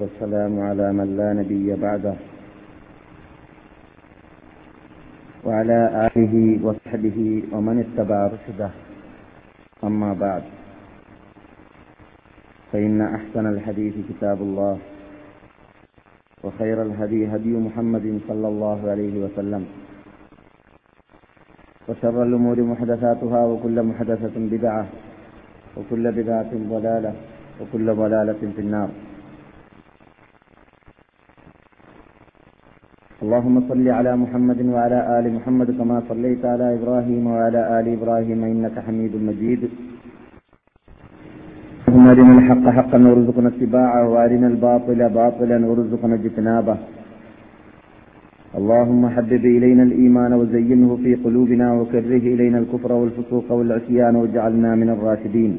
والسلام على من لا نبي بعده. وعلى آله وصحبه ومن اتبع رشده. أما بعد. فإن أحسن الحديث كتاب الله. وخير الهدي هدي محمد صلى الله عليه وسلم. وشر الأمور محدثاتها وكل محدثة بدعة. وكل بدعة ضلالة. وكل ضلالة في النار. اللهم صل على محمد وعلى آل محمد كما صليت على إبراهيم وعلى آل إبراهيم إنك حميد مجيد. اللهم أرنا الحق حقا وارزقنا اتباعه وأرنا الباطل باطلا وارزقنا اجتنابه. اللهم حبب إلينا الإيمان وزينه في قلوبنا وكره إلينا الكفر والفسوق والعصيان واجعلنا من الراشدين.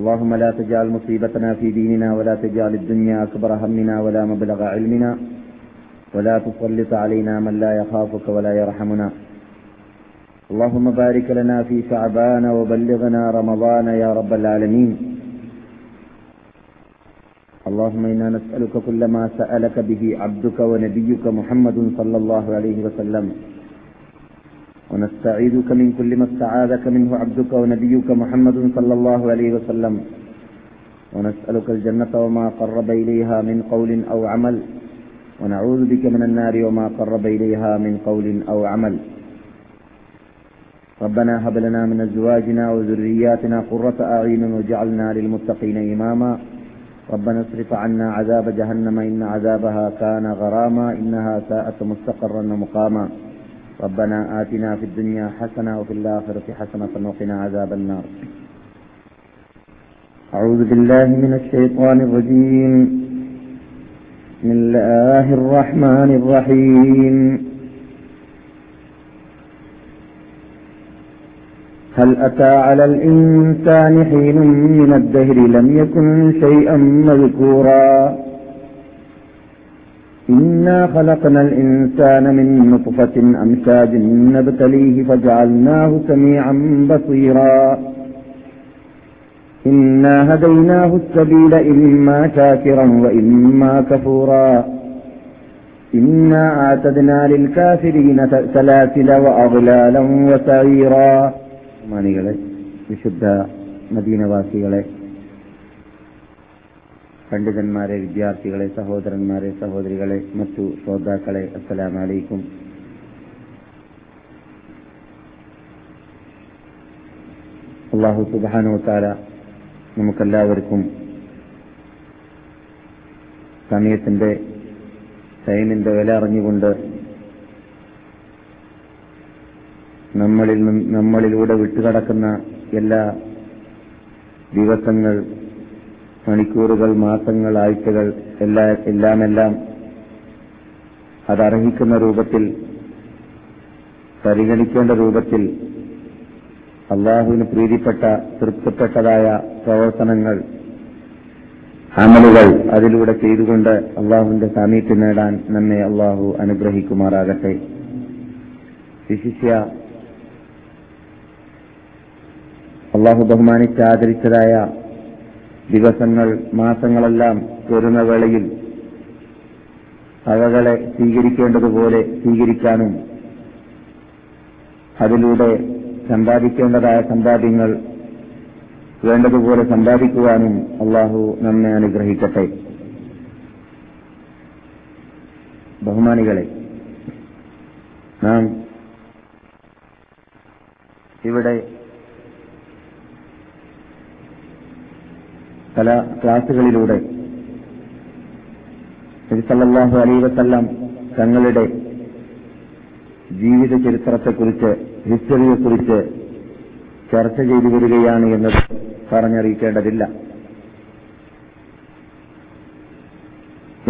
اللهم لا تجعل مصيبتنا في ديننا ولا تجعل الدنيا أكبر همنا ولا مبلغ علمنا ولا تسلط علينا من لا يخافك ولا يرحمنا. اللهم بارك لنا في شعبان وبلغنا رمضان يا رب العالمين. اللهم إنا نسألك كل ما سألك به عبدك ونبيك محمد صلى الله عليه وسلم. ونستعيذك من كل ما استعاذك منه عبدك ونبيك محمد صلى الله عليه وسلم. ونسألك الجنة وما قرب إليها من قول أو عمل. ونعوذ بك من النار وما قرب إليها من قول أو عمل. ربنا هب لنا من أزواجنا وذرياتنا قرة أعين وجعلنا للمتقين إماما. ربنا اصرف عنا عذاب جهنم إن عذابها كان غراما. إنها ساءت مستقرا ومقاما. ربنا آتنا في الدنيا حسنة وفي الآخرة حسنة وقنا عذاب النار. أعوذ بالله من الشيطان الرجيم. بسم الله الرحمن الرحيم. هل أتى على الإنسان حين من الدهر لم يكن شيئا مذكورا؟ إنا خلقنا الإنسان من نطفة أمشاج نبتليه فجعلناه سميعا بصيرا إنا هديناه السبيل إما شاكرا وإما كفورا إنا أعتدنا للكافرين سلاسل وأغلالا وسعيرا മാനികളെ വിശുദ്ധ മദീനവാസികളെ പണ്ഡിതന്മാരെ വിദ്യാർത്ഥികളെ സഹോദരന്മാരെ സഹോദരികളെ മറ്റു ശ്രോതാക്കളെ അസ്സലാം അലൈക്കും. അള്ളാഹു സുബാനോ താര നമുക്കെല്ലാവർക്കും സമയത്തിന്റെ ടൈമിന്റെ വില അറിഞ്ഞുകൊണ്ട് നമ്മളിൽ നമ്മളിലൂടെ വിട്ടുകടക്കുന്ന എല്ലാ ദിവസങ്ങൾ മണിക്കൂറുകൾ മാസങ്ങൾ ആഴ്ചകൾ എല്ലാ എല്ലാമെല്ലാം അതർഹിക്കുന്ന രൂപത്തിൽ പരിഗണിക്കേണ്ട രൂപത്തിൽ അള്ളാഹുവിന് പ്രീതിപ്പെട്ട തൃപ്തിപ്പെട്ടതായ പ്രവർത്തനങ്ങൾ അമലുകൾ അതിലൂടെ ചെയ്തുകൊണ്ട് അള്ളാഹുവിന്റെ സാമീപ്യം നേടാൻ നമ്മെ അള്ളാഹു അനുഗ്രഹിക്കുമാറാകട്ടെ. വിശിഷ്യ അള്ളാഹു ബഹുമാനിച്ച് ആദരിച്ചതായ ദിവസങ്ങൾ മാസങ്ങളെല്ലാം വരുന്ന വേളയിൽ അവകളെ സ്വീകരിക്കേണ്ടതുപോലെ സ്വീകരിക്കാനും അതിലൂടെ സമ്പാദിക്കേണ്ടതായ സമ്പാദ്യങ്ങൾ വേണ്ടതുപോലെ സമ്പാദിക്കുവാനും അള്ളാഹു നമ്മെ അനുഗ്രഹിക്കട്ടെ. ബഹുമാനികളെ നാം ഇവിടെ പല ക്ലാസുകളിലൂടെ നബിസല്ലാഹു അലൈ വസ്ല്ലാം തങ്ങളുടെ ജീവിത ചരിത്രത്തെക്കുറിച്ച് ഹിസ്റ്ററിയെക്കുറിച്ച് ചർച്ച ചെയ്തു വരികയാണ് എന്നത് പറഞ്ഞറിയിക്കേണ്ടതില്ല.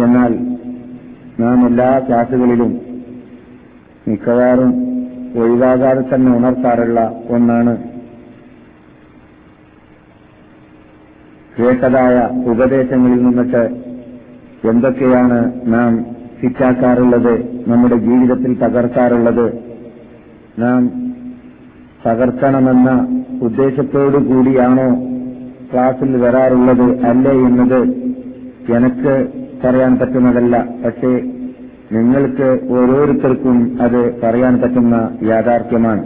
എന്നാൽ നാം എല്ലാ ക്ലാസുകളിലും മിക്കവാറും ഒഴിവാകാതെ തന്നെ ഉണർത്താറുള്ള ഒന്നാണ് കേട്ടതായ ഉപദേശങ്ങളിൽ നിന്നിട്ട് എന്തൊക്കെയാണ് നാം ശിക്ഷാക്കാറുള്ളത് നമ്മുടെ ജീവിതത്തിൽ തകർക്കാറുള്ളത് നാം തകർക്കണമെന്ന ഉദ്ദേശത്തോടു കൂടിയാണോ ക്ലാസ്സിൽ വരാറുള്ളത് അല്ലേ എന്നത് എനിക്ക് പറയാൻ പറ്റുന്നതല്ല. പക്ഷേ നിങ്ങൾക്ക് ഓരോരുത്തർക്കും അത് പറയാൻ പറ്റുന്ന യാഥാർത്ഥ്യമാണ്.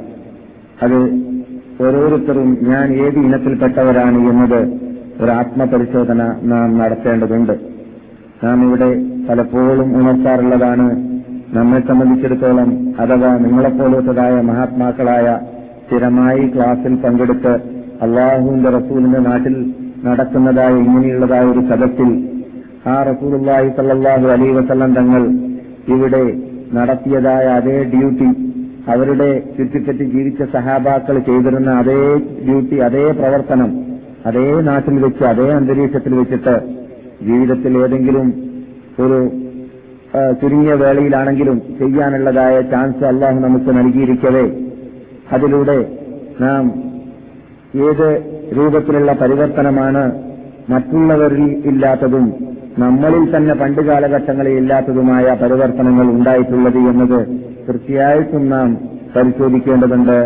അത് ഓരോരുത്തരും ഞാൻ ഏത് ഇനത്തിൽപ്പെട്ടവരാണ് എന്നത് ഒരു ആത്മപരിശോധന നാം നടത്തേണ്ടതുണ്ട്. നാം ഇവിടെ പലപ്പോഴും ഉണർത്താറുള്ളതാണ് നമ്മെ സംബന്ധിച്ചിടത്തോളം അഥവാ നിങ്ങളെപ്പോലത്തതായ മഹാത്മാക്കളായ സ്ഥിരമായി ക്ലാസിൽ പങ്കെടുത്ത് അള്ളാഹുവിന്റെ റസൂലിന്റെ നാട്ടിൽ നടക്കുന്നതായ ഇങ്ങനെയുള്ളതായ ഒരു സദസ്സിൽ ആ റസൂലുള്ളാഹി സല്ലാഹു അലൈഹി വസല്ലം തങ്ങൾ ഇവിടെ നടത്തിയതായ അതേ ഡ്യൂട്ടി അവരുടെ ചുറ്റിപ്പറ്റി ജീവിച്ച സഹാബാക്കൾ ചെയ്തിരുന്ന അതേ ഡ്യൂട്ടി അതേ പ്രവർത്തനം അതേ നാട്ടിൽ വെച്ച് അതേ അന്തരീക്ഷത്തിൽ വെച്ചിട്ട് ജീവിതത്തിൽ ഏതെങ്കിലും ഒരു ചുരുങ്ങിയ വേളയിലാണെങ്കിലും ചെയ്യാനുള്ളതായ ചാൻസ് അള്ളാഹു നമുക്ക് നൽകിയിരിക്കവേ. അതിലൂടെ നാം ഏത് രൂപത്തിലുള്ള പരിവർത്തനമാണ് മറ്റുള്ളവരിൽ ഇല്ലാത്തതും നമ്മളിൽ തന്നെ പണ്ട് കാലഘട്ടങ്ങളിൽ ഇല്ലാത്തതുമായ പരിവർത്തനങ്ങൾ ഉണ്ടായിട്ടുള്ളത് എന്നത് തീർച്ചയായിട്ടും നാം പരിശോധിക്കേണ്ടതുണ്ട്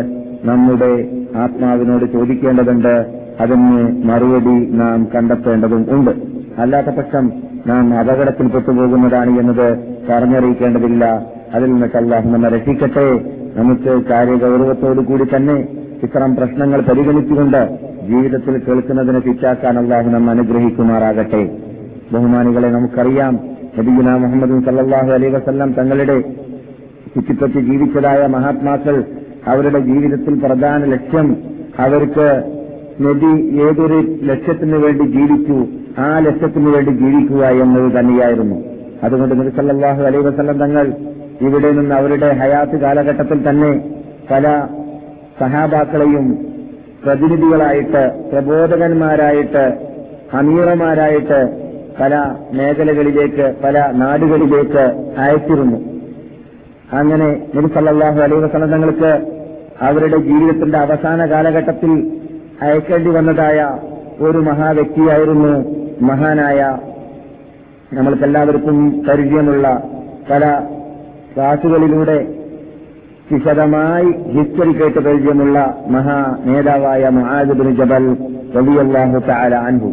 നമ്മുടെ ആത്മാവിനോട് ചോദിക്കേണ്ടതുണ്ട് അതിന് മറുപടി നാം കണ്ടെത്തേണ്ടതും ഉണ്ട്. അല്ലാത്ത പക്ഷം നാം അപകടത്തിൽ പെട്ടുപോകുന്നതാണ് എന്നത് പറഞ്ഞറിയിക്കേണ്ടതില്ല. അതിൽ നിന്നൊക്കെ നമ്മെ രക്ഷിക്കട്ടെ. നമുക്ക് കാര്യഗൗരവത്തോടു കൂടി തന്നെ ഇത്തരം പ്രശ്നങ്ങൾ പരിഗണിച്ചുകൊണ്ട് ജീവിതത്തിൽ കേൾക്കുന്നതിനെ പിറ്റാക്കാൻ അള്ളാഹു നമ്മെ അനുഗ്രഹിക്കുമാറാകട്ടെ. ബഹുമാനികളെ നമുക്കറിയാം നബിഗുന മുഹമ്മദ് സല്ലാഹു അലൈ വസല്ലം തങ്ങളുടെ ചുറ്റിപ്പറ്റി ജീവിച്ചതായ മഹാത്മാക്കൾ അവരുടെ ജീവിതത്തിൽ പ്രധാന ലക്ഷ്യം അവർക്ക് നബി ഏതൊരു ലക്ഷ്യത്തിനു വേണ്ടി ജീവിച്ചു ആ ലക്ഷ്യത്തിനു വേണ്ടി ജീവിക്കുക എന്നത് തന്നെയായിരുന്നു. അതുകൊണ്ട് നബി സല്ലല്ലാഹു അലൈഹി വസല്ലം തങ്ങൾ ഇവിടെ നിന്ന് അവരുടെ ഹയാത്ത് കാലഘട്ടത്തിൽ തന്നെ പല സഹാബാക്കളെയും പ്രതിനിധികളായിട്ട് പ്രബോധകന്മാരായിട്ട് അമീറമാരായിട്ട് പല മേഖലകളിലേക്ക് പല നാടുകളിലേക്ക് അയച്ചിരുന്നു. അങ്ങനെ നബി സല്ലല്ലാഹു അലൈഹി വസല്ലം തങ്ങൾക്ക് അവരുടെ ജീവിതത്തിന്റെ അവസാന കാലഘട്ടത്തിൽ അയക്കേണ്ടി വന്നതായ ഒരു മഹാവ്യക്തിയായിരുന്നു മഹാനായ നമ്മൾക്കെല്ലാവർക്കും പരിചയമുള്ള പല ക്ലാസുകളിലൂടെ വിശദമായി ഹിസ്റ്ററി കേട്ട് പരിചയമുള്ള മഹാ നേതാവായ മഹാജബിൻ ജബൽ വലിയല്ലാഹു അൻഹു.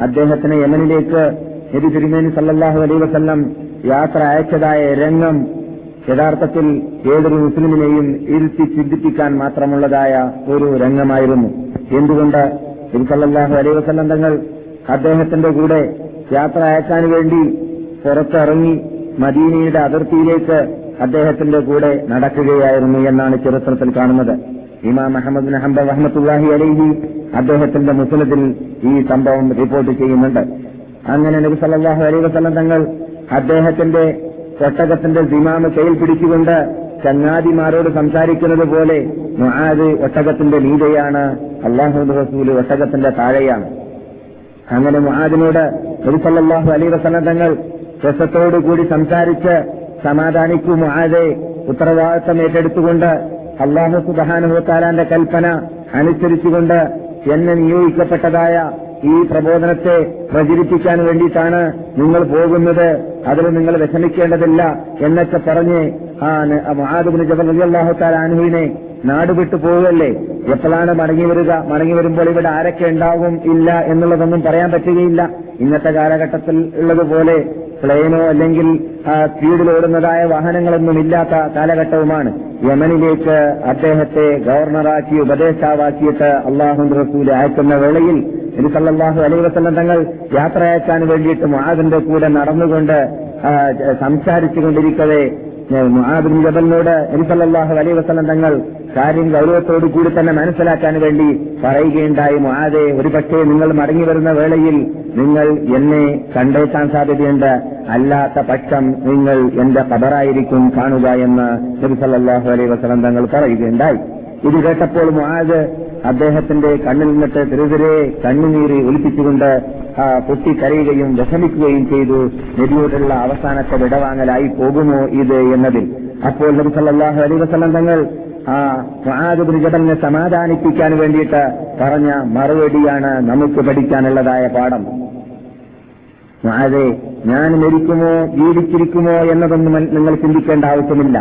അദ്ദേഹത്തിന് യമനിലേക്ക് നബി തിരുമേനി സല്ലാഹു അലൈ വസല്ലം യാത്ര അയച്ചതായ രംഗം യഥാർത്ഥത്തിൽ ഏതൊരു മുസ്ലിമിനെയും ഇരുത്തി ചിന്തിപ്പിക്കാൻ മാത്രമുള്ളതായ ഒരു രംഗമായിരുന്നു. എന്തുകൊണ്ട് തിരുസല്ലാഹു അലൈവസം തങ്ങൾ അദ്ദേഹത്തിന്റെ കൂടെ യാത്ര അയക്കാൻ വേണ്ടി പുറത്തിറങ്ങി മദീനയുടെ അതിർത്തിയിലേക്ക് അദ്ദേഹത്തിന്റെ കൂടെ നടക്കുകയായിരുന്നു എന്നാണ് ചരിത്രത്തിൽ കാണുന്നത്. ഇമാം അഹമ്മദ് അഹമ്മദ് ഹംബ റഹ്മത്തുല്ലാഹി അലൈഹി അദ്ദേഹത്തിന്റെ മുസ്ലിത്തിൽ ഈ സംഭവം റിപ്പോർട്ട് ചെയ്യുന്നുണ്ട്. അങ്ങനെ നബി സല്ലല്ലാഹു അലൈഹി വസല്ലം തങ്ങൾ അദ്ദേഹത്തിന്റെ ഒട്ടകത്തിന്റെ ദിമാമ് കയ്യിൽ പിടിച്ചുകൊണ്ട് ചങ്ങാതിമാരോട് സംസാരിക്കുന്നത് പോലെ മുഹാദ് ഒട്ടകത്തിന്റെ ലീലയാണ് അള്ളാഹു റസൂൽ ഒട്ടകത്തിന്റെ താഴെയാണ്. അങ്ങനെ മുഹാദിനോട് നബി സല്ലല്ലാഹു അലൈഹി വസല്ലം തങ്ങൾ രസത്തോടു കൂടി സംസാരിച്ച് സമാധാനിക്കൂ മുഹാദെ ഉത്തരവാദിത്തം ഏറ്റെടുത്തുകൊണ്ട് അള്ളാഹു സുബാനുഹത്താലാന്റെ കൽപ്പന അനുസരിച്ചുകൊണ്ട് എന്നെ നിയോഗിക്കപ്പെട്ടതായ ഈ പ്രബോധനത്തെ പ്രചരിപ്പിക്കാൻ വേണ്ടിയിട്ടാണ് നിങ്ങൾ പോകുന്നത്. അതിൽ നിങ്ങൾ വിഷമിക്കേണ്ടതില്ല എന്നൊക്കെ പറഞ്ഞ് ആ മഹാദുബിന് ജബൽ അലി അള്ളാഹു താലാനുവിനെ നാട് വിട്ടു പോവുകയല്ലേ? എപ്പോഴാണ് മടങ്ങി വരിക? മടങ്ങി വരുമ്പോൾ ഇവിടെ ആരൊക്കെ ഉണ്ടാവും ഇല്ല എന്നുള്ളതൊന്നും പറയാൻ പറ്റുകയില്ല. ഇന്നത്തെ കാലഘട്ടത്തിൽ ഉള്ളതുപോലെ പ്ലെയിനോ അല്ലെങ്കിൽ സ്പീഡിലോടുന്നതായ വാഹനങ്ങളൊന്നും ഇല്ലാത്ത കാലഘട്ടവുമാണ്. യമനിലേക്ക് അദ്ദേഹത്തെ ഗവർണറാക്കി ഉപദേശാവാക്കിയിട്ട് അള്ളാഹു റസൂൽ അയക്കുന്ന വേളയിൽ ഇരുസല്ലാഹു വസല്ലം തങ്ങൾ യാത്ര അയക്കാൻ വേണ്ടിയിട്ട് മുആദിന്റെ കൂടെ നടന്നുകൊണ്ട് സംസാരിച്ചു കൊണ്ടിരിക്കവേ മുആദ് ബിൻ ജബലിനോട് അരിസല്ലാഹു അലൈ വസല്ലം തങ്ങൾ കാര്യം ഗൗരവത്തോടു കൂടി തന്നെ മനസ്സിലാക്കാൻ വേണ്ടി പറയുകയുണ്ടായി. മുഹാദെ ഒരു പക്ഷേ നിങ്ങൾ മടങ്ങി വരുന്ന വേളയിൽ നിങ്ങൾ എന്നെ കണ്ടേക്കാൻ സാധ്യതയുണ്ട്. അല്ലാത്ത പക്ഷം നിങ്ങൾ എന്റെ കബറായിരിക്കും കാണുക എന്ന് നബി സല്ലല്ലാഹു അലൈഹി വസല്ലം തങ്ങൾ പറയുകയുണ്ടായി. ഇത് കേട്ടപ്പോൾ മുആദ് അദ്ദേഹത്തിന്റെ കണ്ണിൽ നിന്നിട്ട് തിരുതിരെ കണ്ണുനീര് ഒലിപ്പിച്ചുകൊണ്ട് പൊട്ടി കരയുകയും വിഷമിക്കുകയും ചെയ്തു. നബിയോടുള്ള അവസാനത്തെ വിടവാങ്ങലായി പോകുമോ ഇത് എന്നതിൽ. അപ്പോൾ നബി സല്ലല്ലാഹു അലൈഹി വസല്ലം തങ്ങൾ ആ സമാധാനിപ്പിക്കാൻ വേണ്ടിയിട്ട് പറഞ്ഞ മറുപടിയാണ് നമുക്ക് പഠിക്കാനുള്ളതായ പാഠം. ഞാൻ മരിക്കുമോ ജീവിച്ചിരിക്കുമോ എന്നതൊന്നും നിങ്ങൾ ചിന്തിക്കേണ്ട ആവശ്യമില്ല.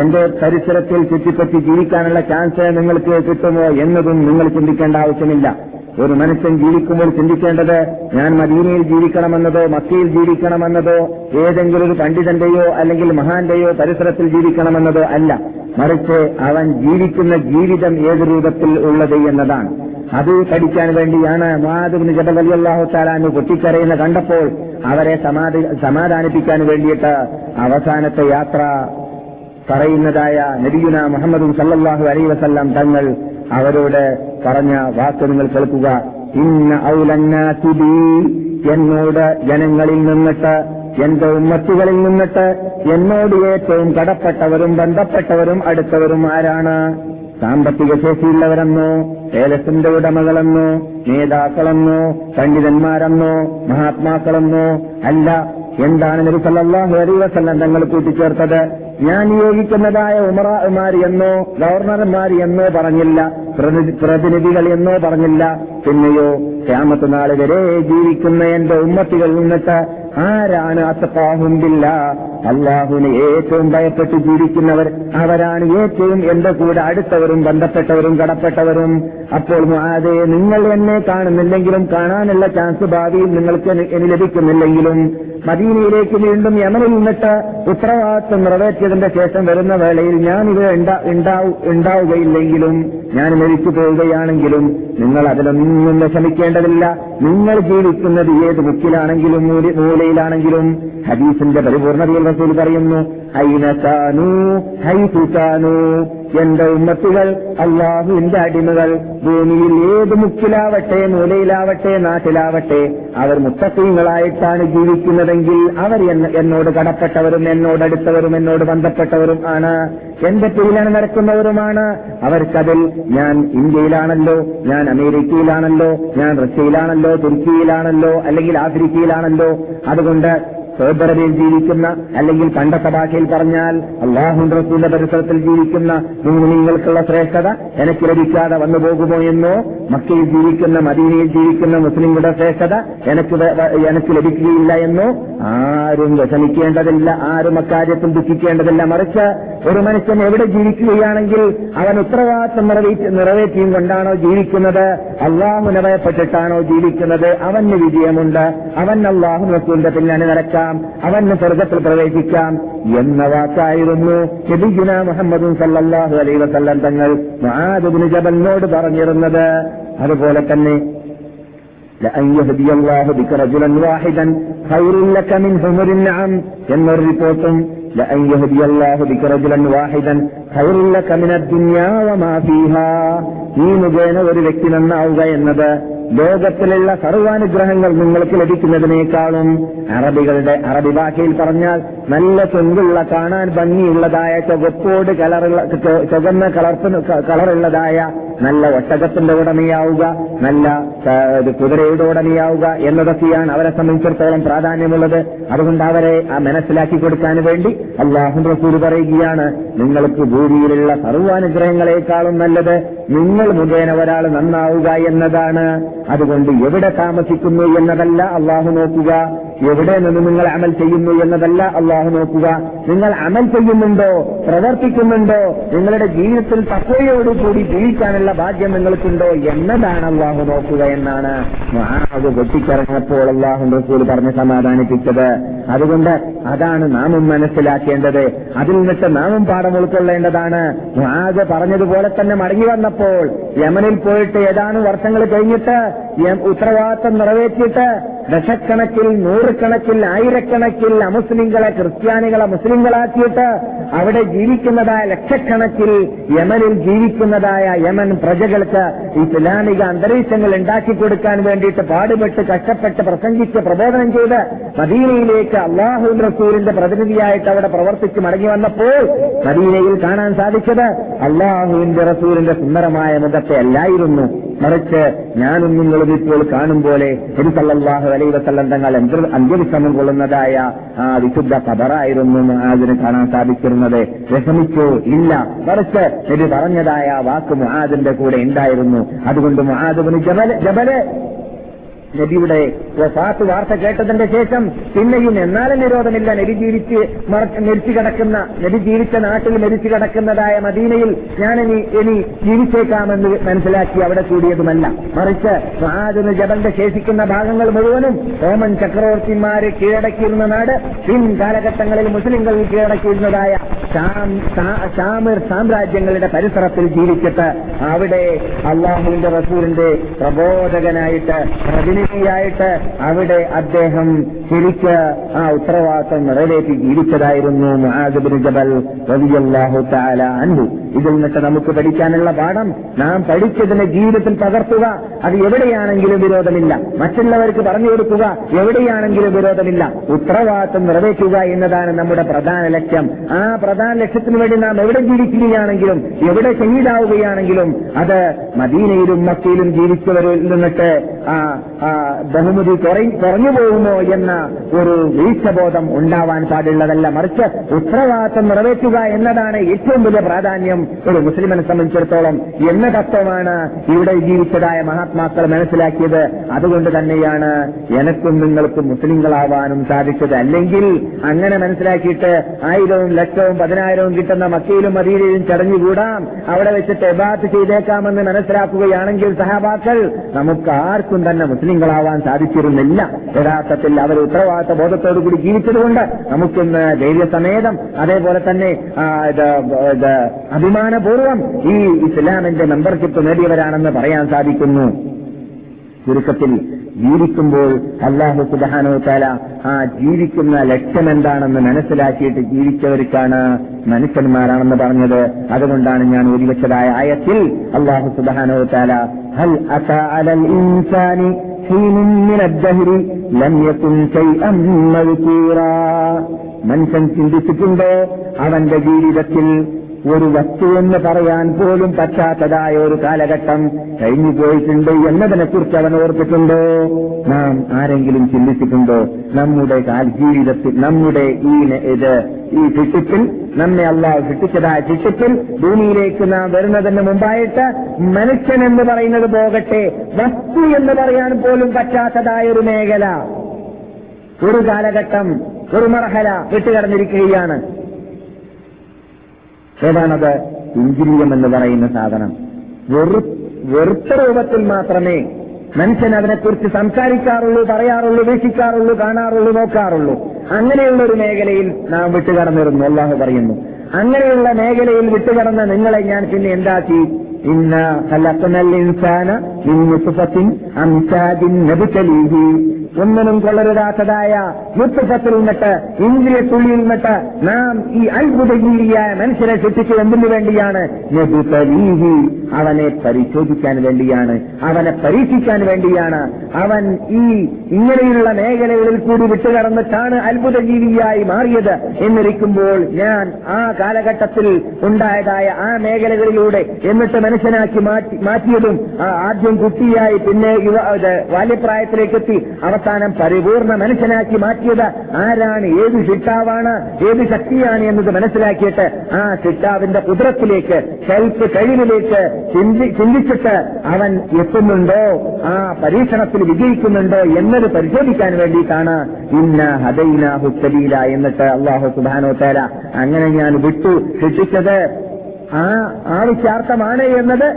എന്റെ പരിസരത്തിൽ ചുറ്റിപ്പറ്റി ജീവിക്കാനുള്ള ചാൻസ് നിങ്ങൾക്ക് കിട്ടുമോ എന്നതും നിങ്ങൾ ചിന്തിക്കേണ്ട ആവശ്യമില്ല. ഒരു മനുഷ്യൻ ജീവിക്കുമ്പോൾ ചിന്തിക്കേണ്ടത് ഞാൻ മദീനയിൽ ജീവിക്കണമെന്നതോ മക്കയിൽ ജീവിക്കണമെന്നതോ ഏതെങ്കിലും ഒരു പണ്ഡിതന്റെയോ അല്ലെങ്കിൽ മഹാന്റെയോ പരിസരത്തിൽ ജീവിക്കണമെന്നതോ അല്ല. മറിച്ച് അവൻ ജീവിക്കുന്ന ജീവിതം ഏത് രൂപത്തിൽ ഉള്ളത് എന്നതാണ്. അത് പഠിക്കാൻ വേണ്ടിയാണ് മാധവിന് അള്ളാഹു പൊട്ടിക്കരയുന്ന കണ്ടപ്പോൾ അവരെ സമാധാനിപ്പിക്കാൻ വേണ്ടിയിട്ട് അവസാനത്തെ യാത്ര പറയുന്നതായ നബിയുന മുഹമ്മദും സല്ലാഹു അലൈ വസല്ലാം തങ്ങൾ അവരോട് പറഞ്ഞ വാക്ക് നിങ്ങൾ കേൾക്കുക. ഇന്ന ഔലന്നാസിബി എന്നോട് ജനങ്ങളിൽ നിന്നിട്ട് എന്റെ ഉമ്മത്തുകളിൽ നിന്നിട്ട് എന്നോട് ഏറ്റവും കടപ്പെട്ടവരും ബന്ധപ്പെട്ടവരും അടുത്തവരും ആരാണ്? സാമ്പത്തിക ശേഷിയുള്ളവരെന്നോ ഏലസിന്റെ ഉടമകളെന്നോ നേതാക്കളെന്നോ പണ്ഡിതന്മാരെന്നോ മഹാത്മാക്കളെന്നോ അല്ല എന്താണ് നബി സല്ലല്ലാഹു അലൈഹി വസല്ലം തങ്ങൾ കൂട്ടിച്ചേർത്തത്? ഞാൻ നിയോഗിക്കുന്നതായ ഉമറാമാർ എന്നോ ഗവർണർമാർ എന്നോ പറഞ്ഞില്ല പ്രതി- പ്രതിനിധികൾ എന്നോ പറഞ്ഞില്ല. പിന്നെയോ ക്യാമത്ത് നാൾ വരെ ജീവിക്കുന്ന എന്റെ ഉമ്മത്തികൾ നിന്നിട്ട് ആരാണ് അത്തപ്പാഹുണ്ടില്ല അള്ളാഹുവിനെ ഏറ്റവും ഭയപ്പെട്ട് ജീവിക്കുന്നവർ അവരാണ് ഏറ്റവും എന്റെ കൂടെ അടുത്തവരും ബന്ധപ്പെട്ടവരും കടപ്പെട്ടവരും. അപ്പോൾ അതെ നിങ്ങൾ എന്നെ കാണുന്നില്ലെങ്കിലും കാണാനുള്ള ചാൻസ് ഭാവിയിൽ നിങ്ങൾക്ക് എനി- ഇനി ലഭിക്കുന്നില്ലെങ്കിലും മദീനയിലേക്ക് വീണ്ടും യമനിൽ നിന്നിട്ട് ഉത്തരവാദിത്വം നിറവേറ്റിയതിന്റെ ശേഷം വരുന്ന വേളയിൽ ഞാൻ ഇത് ഉണ്ടാ- ഉണ്ടാവുകയില്ലെങ്കിലും ഞാൻ മരിച്ചു പോവുകയാണെങ്കിലും നിങ്ങൾ അതിലൊന്നും വിഷമിക്കേണ്ടതില്ല. നിങ്ങൾ ജീവിക്കുന്നത് ഏത് മുക്കിലാണെങ്കിലും മൂല- മൂലയിലാണെങ്കിലും ഹദീസിന്റെ പരിപൂർണതയിൽ റസൂൽ പറയുന്നു ഹൈനസാനു ഹൈസുസാനു എന്റെ ഉമ്മത്തുകൾ അള്ളാഹുവിന്റെ അടിമകൾ ഭൂമിയിൽ ഏത് മുക്കിലാവട്ടെ മൂലയിലാവട്ടെ നാട്ടിലാവട്ടെ അവർ മുത്തക്കീങ്ങളായിട്ടാണ് ജീവിക്കുന്നതെങ്കിൽ അവർ എന്നോട് കടപ്പെട്ടവരും എന്നോട് അടുത്തവരും എന്നോട് ബന്ധപ്പെട്ടവരും ആണ്. എന്റെ കീഴിലാണ് നടക്കുന്നവരുമാണ്. അവർക്കതിൽ ഞാൻ ഇന്ത്യയിലാണല്ലോ ഞാൻ അമേരിക്കയിലാണല്ലോ ഞാൻ റഷ്യയിലാണല്ലോ തുർക്കിയിലാണല്ലോ അല്ലെങ്കിൽ ആഫ്രിക്കയിലാണല്ലോ. അതുകൊണ്ട് സോദരയിൽ ജീവിക്കുന്ന അല്ലെങ്കിൽ പണ്ടത്തെ ഭാഷയിൽ പറഞ്ഞാൽ അള്ളാഹു റസൂലിന്റെ പരിസരത്തിൽ ജീവിക്കുന്ന മുസ്ലിങ്ങൾക്കുള്ള ശ്രേഷ്ഠത എനിക്ക് ലഭിക്കാതെ വന്നു പോകുമോ എന്നോ മക്കയിൽ ജീവിക്കുന്ന മദീനയിൽ ജീവിക്കുന്ന മുസ്ലിങ്ങളുടെ ശ്രേഷ്ഠത എനിക്ക് എനിക്ക് ലഭിക്കുകയില്ല എന്നോ ആരും വിഷമിക്കേണ്ടതില്ല ആരും അക്കാര്യത്തിൽ ദുഃഖിക്കേണ്ടതില്ല. മറിച്ച് ഒരു മനുഷ്യൻ എവിടെ ജീവിക്കുകയാണെങ്കിൽ അവൻ ഉത്തരവാദിത്വം നിറവേറ്റി നിറവേറ്റിയും കൊണ്ടാണോ ജീവിക്കുന്നത്? അള്ളാഹു ഭയപ്പെട്ടിട്ടാണോ ജീവിക്കുന്നത്? അവന് വിജയമുണ്ട്. അവൻ അള്ളാഹു റസൂലിന്റെ പിന്നാലെ കൊടുക്കാം അവന് സ്വർഗത്തിൽ പ്രവേശിക്കാം എന്ന വാക്കായിരുന്നു നബിഗുന മുഹമ്മദും സല്ലാഹു അലൈ വസല്ലം തങ്ങൾ മഹാദുബിന് ജബലിനോട് പറഞ്ഞിരുന്നത്. അതുപോലെ തന്നെ എന്നൊരു റിപ്പോർട്ടും നീ മുഖേന ഒരു വ്യക്തി നന്നാവുക എന്നത് ലോകത്തിലുള്ള സർവാനുഗ്രഹങ്ങൾ നിങ്ങൾക്ക് ലഭിക്കുന്നതിനേക്കാളും അറബികളുടെ അറബി ഭാഷയിൽ പറഞ്ഞാൽ നല്ല ചൊങ്കുള്ള കാണാൻ ഭംഗിയുള്ളതായ ചുവപ്പോട് കളറുള്ള ചുവന്ന കളർപ്പിന് കളറുള്ളതായ നല്ല ഒട്ടകത്തിന്റെ ഉടമയാവുക നല്ല കുതിരയുടെ ഉടമയാവുക എന്നതൊക്കെയാണ് അവരെ സംബന്ധിച്ചിടത്തോളം പ്രാധാന്യമുള്ളത്. അതുകൊണ്ട് അവരെ ആ മനസ്സിലാക്കി കൊടുക്കാൻ വേണ്ടി അള്ളാഹു റസൂൽ പറയുകയാണ് നിങ്ങൾക്ക് ഭൂമിയിലുള്ള സർവാനുഗ്രഹങ്ങളെക്കാളും നല്ലത് നിങ്ങൾ മുഖേന ഒരാൾ നന്നാവുക എന്നതാണ്. അതുകൊണ്ട് എവിടെ താമസിക്കുന്നു എന്നതല്ല അള്ളാഹു നോക്കുക. എവിടെ നിന്ന് നിങ്ങൾ അമൽ ചെയ്യുന്നു എന്നതല്ല അള്ളാഹു നോക്കുക. നിങ്ങൾ അമൽ ചെയ്യുന്നുണ്ടോ? പ്രവർത്തിക്കുന്നുണ്ടോ? നിങ്ങളുടെ ജീവിതത്തിൽ തക്കവയോടുകൂടി ജീവിക്കാനുള്ള ഭാഗ്യം നിങ്ങൾക്കുണ്ടോ എന്നതാണ് അള്ളാഹു നോക്കുക എന്നാണ്. അത് വെട്ടിക്കിറങ്ങിയപ്പോൾ അള്ളാഹു റസൂൽ പറഞ്ഞ് സമാധാനിപ്പിച്ചത്. അതുകൊണ്ട് അതാണ് നാമും മനസ്സിലാക്കേണ്ടത്. അതിൽ നിന്നിട്ട് നാമും പാഠം ഉൾക്കൊള്ളേണ്ടതാണ്. ആകെ പറഞ്ഞതുപോലെ തന്നെ മടങ്ങി വന്നപ്പോൾ യമനിൽ പോയിട്ട് ഏതാനും വർഷങ്ങൾ കഴിഞ്ഞിട്ട്? ഉത്തരവാദിത്തം നിറവേറ്റിയിട്ട് ദശക്കണക്കിൽ നൂറുകണക്കിൽ ആയിരക്കണക്കിൽ അമുസ്ലിങ്ങളെ ക്രിസ്ത്യാനികളെ മുസ്ലിങ്ങളാക്കിയിട്ട് അവിടെ ജീവിക്കുന്നതായ ലക്ഷക്കണക്കിൽ യമനിൽ ജീവിക്കുന്നതായ യമൻ പ്രജകൾക്ക് ഇസ്ലാമിക അന്തരീക്ഷങ്ങൾ ഉണ്ടാക്കി കൊടുക്കാൻ വേണ്ടിയിട്ട് പാടുപെട്ട് കഷ്ടപ്പെട്ട് പ്രസംഗിച്ച് പ്രബോധനം ചെയ്ത് മദീനയിലേക്ക് അള്ളാഹു റസൂലിന്റെ പ്രതിനിധിയായിട്ട് അവിടെ പ്രവർത്തിച്ച് മടങ്ങി വന്നപ്പോൾ മദീനയിൽ കാണാൻ സാധിച്ചത് അള്ളാഹുവിന്റെ റസൂലിന്റെ സുന്ദരമായ മുഖത്തെ അല്ലായിരുന്നു. മറിച്ച് ഞാനും നിങ്ങളും ഇപ്പോൾ കാണും പോലെ തിരുസല്ലാഹു അലൈഹി വസല്ലം തങ്ങൾ അന്ത്യ- അന്ത്യവിശ്രമം കൊള്ളുന്നതായ ആ വിശുദ്ധ കബറായിരുന്നു മുആദിന് കാണാൻ സാധിച്ചിരുന്നത്. വിഷമിച്ചു ഇല്ല. മറിച്ച് നബി പറഞ്ഞതായ വാക്ക് മുആദിന്റെ കൂടെ ഉണ്ടായിരുന്നു. അതുകൊണ്ട് മുആദിന് ജബൽ ജബൽ നബിയുടെ വഫാത്ത് വാർത്ത കേട്ടതിന്റെ ശേഷം പിന്നെയും എന്നാലും നിരോധമില്ല നബി ജീവിച്ച് മരിച്ചു കിടക്കുന്ന നബി ജീവിച്ച നാട്ടിൽ മരിച്ചു കിടക്കുന്നതായ മദീനയിൽ ഞാനിനി ഇനി ജീവിച്ചേക്കാമെന്ന് മനസ്സിലാക്കി അവിടെ കൂടിയതുമല്ല. മറിച്ച് മഹാദിന് ജബന്റെ ശേഷിക്കുന്ന ഭാഗങ്ങൾ മുഴുവനും റോമൻ ചക്രവർത്തിമാരെ കീഴടക്കിയിരുന്ന നാട് പിൻ കാലഘട്ടങ്ങളിൽ മുസ്ലിങ്ങൾ കീഴടക്കിയിരുന്നതായ ഷാമിർ സാമ്രാജ്യങ്ങളുടെ പരിസരത്തിൽ ജീവിച്ചിട്ട് അവിടെ അള്ളാഹുവിന്റെ റസൂലിന്റെ പ്രബോധകനായിട്ട് പ്രതിനിധിയായിട്ട് അവിടെ അദ്ദേഹം ശരിക്ക് ആ ഉത്തരവാദിത്വം നിറവേറ്റി ജീവിച്ചതായിരുന്നു മുആദ് ജബൽ റളിയല്ലാഹു തആല അൻഹു. ഇതിൽ നിന്നിട്ട് നമുക്ക് പഠിക്കാനുള്ള പാഠം. നാം പഠിച്ചതിനെ ജീവിതത്തിൽ പകർത്തുക അത് എവിടെയാണെങ്കിലും വിരോധമില്ല. മറ്റുള്ളവർക്ക് പറഞ്ഞു കൊടുക്കുക. എവിടെയാണെങ്കിലും വിരോധമില്ല. ഉത്തരവാദിത്വം നിറവേറ്റുക എന്നതാണ് നമ്മുടെ പ്രധാന ലക്ഷ്യം. ആ പ്രധാന ലക്ഷ്യത്തിന് വേണ്ടി നാം എവിടെ ജീവിക്കുകയാണെങ്കിലും എവിടെ ശഹീദാവുകയാണെങ്കിലും അത് മദീനയിലും മക്കയിലും ജീവിച്ചവരിൽ നിന്നിട്ട് ആ ബഹുമതി കുറ- കുറഞ്ഞു പോകുമോ എന്ന ഒരു വീഴ്ചബോധം ഉണ്ടാവാൻ പാടുള്ളതല്ല. മറിച്ച് ഉത്തരവാദിത്വം നിറവേറ്റുക എന്നതാണ് ഏറ്റവും വലിയ പ്രാധാന്യം ഒരു മുസ്ലിമിനെ സംബന്ധിച്ചിടത്തോളം. എന്ന തത്വമാണ് ഇവിടെ ജീവിച്ചതായ മഹാത്മാക്കൾ മനസ്സിലാക്കിയത്. അതുകൊണ്ട് തന്നെയാണ് എനക്കും നിങ്ങൾക്കും മുസ്ലിങ്ങളാവാനും സാധിച്ചത്. അല്ലെങ്കിൽ അങ്ങനെ മനസ്സിലാക്കിയിട്ട് ആയിരവും ലക്ഷവും പതിനായിരവും കിട്ടുന്ന മക്കയിലും മദീനയിലും ചടഞ്ഞുകൂടാം. അവിടെ വെച്ചിട്ട് എബാത്ത് ചെയ്തേക്കാമെന്ന് മനസ്സിലാക്കുകയാണെങ്കിൽ സഹാബാക്കൾ നമുക്ക് ആർക്കും തന്നെ മുസ്ലിങ്ങളാവാൻ സാധിച്ചിരുന്നില്ല. യഥാർത്ഥത്തിൽ അവർ ഉത്തരവാദിത്ത ബോധത്തോടുകൂടി ജീവിച്ചതുകൊണ്ട് നമുക്കിന്ന് ധൈര്യസമേതം അതേപോലെ തന്നെ അഭിമാനപൂർവം ഈ ഇസ്ലാമിന്റെ മെമ്പർഷിപ്പ് നേടിയവരാണെന്ന് പറയാൻ സാധിക്കുന്നു. ചുരുക്കത്തിൽ ജീവിക്കുമ്പോൾ അള്ളാഹു സുബാനോ താല ആ ജീവിക്കുന്ന ലക്ഷ്യം എന്താണെന്ന് മനസ്സിലാക്കിയിട്ട് ജീവിച്ചവർക്കാണ് മനുഷ്യന്മാരാണെന്ന് പറഞ്ഞത്. അതുകൊണ്ടാണ് ഞാൻ ഒരുവച്ചതായ ആയത്തിൽ അള്ളാഹു സുബാനോ താല ഹൽ ഇൻസാനി حين من الدهر لم يكن شيئا مذكورا മനുഷ്യൻ ചിന്തിച്ചിട്ടുണ്ടോ അവന്റെ ജീവിതത്തിൽ ഒരു വസ്തു എന്ന് പറയാൻ പോലും പറ്റാത്തതായ ഒരു കാലഘട്ടം കഴിഞ്ഞു പോയിട്ടുണ്ട് എന്നതിനെക്കുറിച്ച് അവൻ ഓർത്തിട്ടുണ്ടോ? നാം ആരെങ്കിലും ചിന്തിച്ചിട്ടുണ്ടോ? നമ്മുടെ ജീവിതത്തിൽ നമ്മുടെ ഈ ഇത് ഈ ശിക്ഷിപ്പിൽ നമ്മെ അള്ളാഹ് ശിക്ഷിച്ചതായ ശിക്ഷിപ്പിൽ ഭൂമിയിലേക്ക് നാം വരുന്നതിന് മുമ്പായിട്ട് മനുഷ്യൻ എന്ന് പറയുന്നത് പോകട്ടെ വസ്തു എന്ന് പറയാൻ പോലും പറ്റാത്തതായ ഒരു മേഖല. ഒരു കാലഘട്ടം ഒരു മർഹല വിട്ടുകടന്നിരിക്കുകയാണ്. ഏതാണത്? ഇഞ്ചിരിയം എന്ന് പറയുന്ന സാധനം. വെറു വെറുത്ത രൂപത്തിൽ മാത്രമേ മനുഷ്യൻ അതിനെക്കുറിച്ച് സംസാരിക്കാറുള്ളൂ പറയാറുള്ളൂ വീക്ഷിക്കാറുള്ളൂ കാണാറുള്ളൂ നോക്കാറുള്ളൂ. അങ്ങനെയുള്ള ഒരു മേഖലയിൽ നാം വിട്ടുകടന്നിരുന്നു അള്ളാഹു പറയുന്നു. അങ്ങനെയുള്ള മേഖലയിൽ വിട്ടുകടന്ന നിങ്ങളെ ഞാൻ പിന്നെ എന്താക്കി? ഇന്ന ഇൻസാന ഒന്നിനും കൊള്ളരുതാത്തതായ യുദ്ധത്തിൽ നിന്നിട്ട് ഇന്ദ്രിയ തുള്ളിയിൽ നിന്നിട്ട് നാം ഈ അത്ഭുതജീവിയായ മനുഷ്യനെ സൃഷ്ടിച്ചു എന്തിനു വേണ്ടിയാണ് അവനെ പരിശോധിക്കാൻ വേണ്ടിയാണ് അവനെ പരീക്ഷിക്കാൻ വേണ്ടിയാണ്. അവൻ ഈ ഇങ്ങനെയുള്ള മേഖലകളിൽ കൂടി വിട്ടുകടന്നിട്ടാണ് അത്ഭുതജീവിയായി മാറിയത് എന്നിരിക്കുമ്പോൾ ഞാൻ ആ കാലഘട്ടത്തിൽ ഉണ്ടായതായ ആ മേഖലകളിലൂടെ എന്നിട്ട് മനുഷ്യനാക്കി മാറ്റി മാറ്റിയതും ആദ്യം കുട്ടിയായി പിന്നെ യുവ ബാല്യപ്രായത്തിലേക്കെത്തി. ബാല്യപ്രായത്തിലേക്ക് എത്തി അവസാനം പരിപൂർണ മനസ്സിലാക്കി മാറ്റിയത് ആരാണ് ഏത് ശിട്ടാവാണ് ഏത് ശക്തിയാണ് എന്നത് മനസ്സിലാക്കിയിട്ട് ആ ശിട്ടാവിന്റെ കുതിരത്തിലേക്ക് ഷെൽഫ് കഴിവിലേക്ക് ചിന്തിച്ചിട്ട് അവൻ എത്തുന്നുണ്ടോ ആ പരീക്ഷണത്തിൽ വിജയിക്കുന്നുണ്ടോ എന്നത് പരിശോധിക്കാൻ വേണ്ടിയിട്ടാണ് ഇന്ന ഹദൈന ഹുസലീല എന്നിട്ട് അള്ളാഹു സുബാനോ തേര അങ്ങനെ ഞാൻ വിട്ടു ശിക്ഷിച്ചത്. ആ ആവശ്യാർത്ഥമാണ് എന്നത്